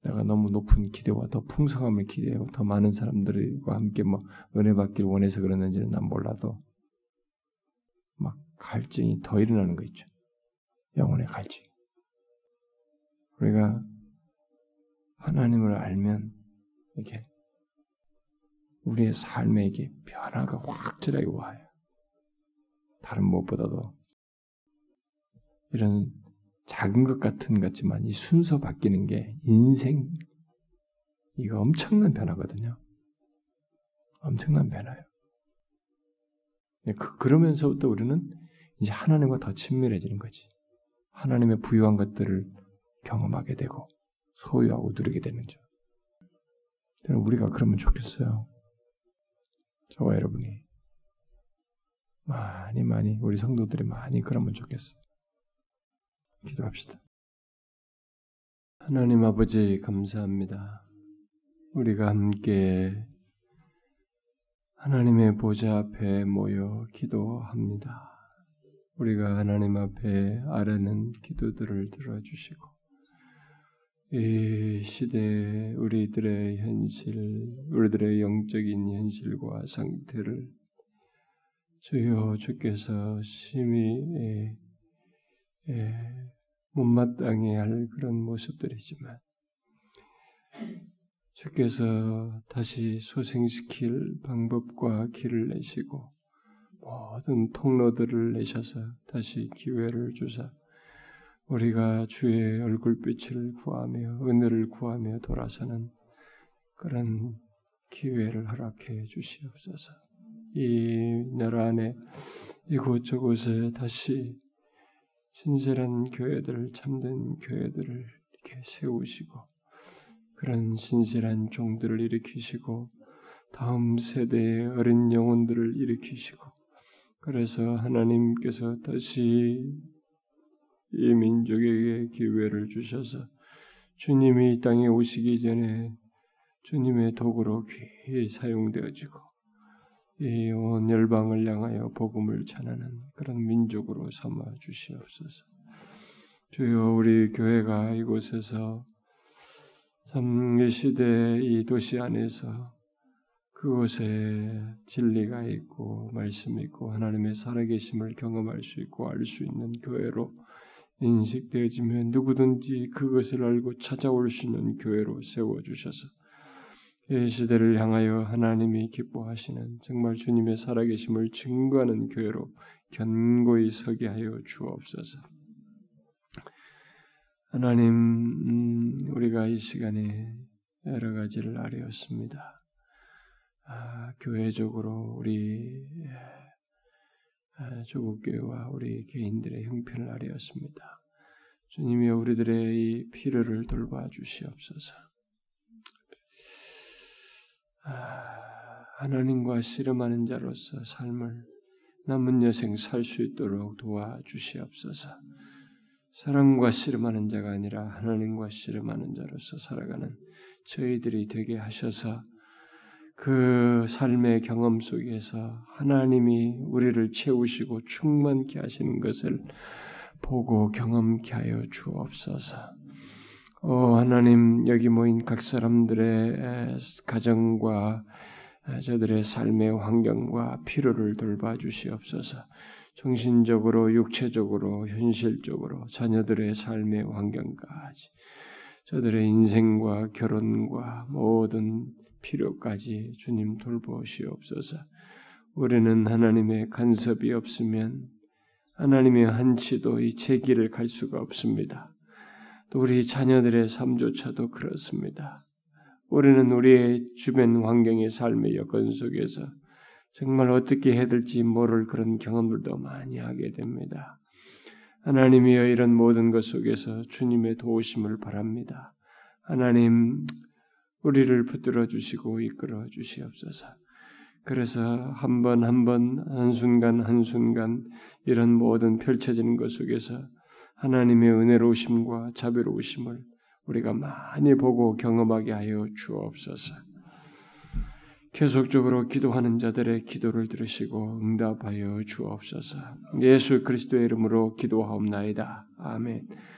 내가 너무 높은 기대와 더 풍성함을 기대하고 더 많은 사람들과 함께 뭐 은혜 받기를 원해서 그러는지는 난 몰라도 막 갈증이 더 일어나는 거 있죠. 영혼의 갈증. 우리가 하나님을 알면 이게 우리의 삶에 이게 변화가 확실하게 와요. 다른 무엇보다도 이런 작은 것 같은 같지만 이 순서 바뀌는 게 인생 이거 엄청난 변화거든요. 엄청난 변화예요. 네, 그, 그러면서부터 우리는 이제 하나님과 더 친밀해지는 거지. 하나님의 부유한 것들을 경험하게 되고 소유하고 누리게 되는 죠. 우리가 그러면 좋겠어요. 저와 여러분이 많이 많이 우리 성도들이 많이 그러면 좋겠어요. 기도합시다. 하나님 아버지 감사합니다. 우리가 함께 하나님의 보좌 앞에 모여 기도합니다. 우리가 하나님 앞에 아뢰는 기도들을 들어주시고 이 시대에 우리들의 현실, 우리들의 영적인 현실과 상태를 주여 주께서 심히 예, 예, 못마땅해 할 그런 모습들이지만 주께서 다시 소생시킬 방법과 길을 내시고 모든 통로들을 내셔서 다시 기회를 주사 우리가 주의 얼굴빛을 구하며 은혜를 구하며 돌아서는 그런 기회를 허락해 주시옵소서. 이 나라 안에 이곳저곳에 다시 신실한 교회들, 참된 교회들을 이렇게 세우시고 그런 신실한 종들을 일으키시고 다음 세대의 어린 영혼들을 일으키시고 그래서 하나님께서 다시 이 민족에게 기회를 주셔서 주님이 이 땅에 오시기 전에 주님의 도구로 귀히 사용되어지고 이온 열방을 향하여 복음을 전하는 그런 민족으로 삼아 주시옵소서. 주여 우리 교회가 이곳에서 참이 시대 이 도시 안에서 그곳에 진리가 있고 말씀이 있고 하나님의 살아계심을 경험할 수 있고 알 수 있는 교회로 인식되어지면 누구든지 그것을 알고 찾아올 수 있는 교회로 세워 주셔서 이 시대를 향하여 하나님이 기뻐하시는 정말 주님의 살아계심을 증거하는 교회로 견고히 서게 하여 주옵소서. 하나님, 음, 우리가 이 시간에 여러 가지를 아뢰었습니다. 아, 교회적으로 우리 아, 조국 교회와 우리 개인들의 형편을 아뢰었습니다. 주님이 우리들의 이 필요를 돌봐 주시옵소서. 아, 하나님과 씨름하는 자로서 삶을 남은 여생 살 수 있도록 도와 주시옵소서. 사랑과 씨름하는 자가 아니라 하나님과 씨름하는 자로서 살아가는 저희들이 되게 하셔서 그 삶의 경험 속에서 하나님이 우리를 채우시고 충만케 하시는 것을 보고 경험케 하여 주옵소서. 오 하나님 여기 모인 각 사람들의 가정과 저들의 삶의 환경과 필요를 돌봐 주시옵소서. 정신적으로, 육체적으로, 현실적으로 자녀들의 삶의 환경까지 저들의 인생과 결혼과 모든 필요까지 주님 돌보시옵소서. 우리는 하나님의 간섭이 없으면 하나님의 한치도 이 제기를 갈 수가 없습니다. 또 우리 자녀들의 삶조차도 그렇습니다. 우리는 우리의 주변 환경의 삶의 여건 속에서 정말 어떻게 해야 될지 모를 그런 경험들도 많이 하게 됩니다. 하나님이여 이런 모든 것 속에서 주님의 도우심을 바랍니다. 하나님 우리를 붙들어 주시고 이끌어 주시옵소서. 그래서 한 번 한번 한순간 한순간 이런 모든 펼쳐지는 것 속에서 하나님의 은혜로우심과 자비로우심을 우리가 많이 보고 경험하게 하여 주옵소서. 계속적으로 기도하는 자들의 기도를 들으시고 응답하여 주옵소서. 예수 그리스도의 이름으로 기도하옵나이다. 아멘.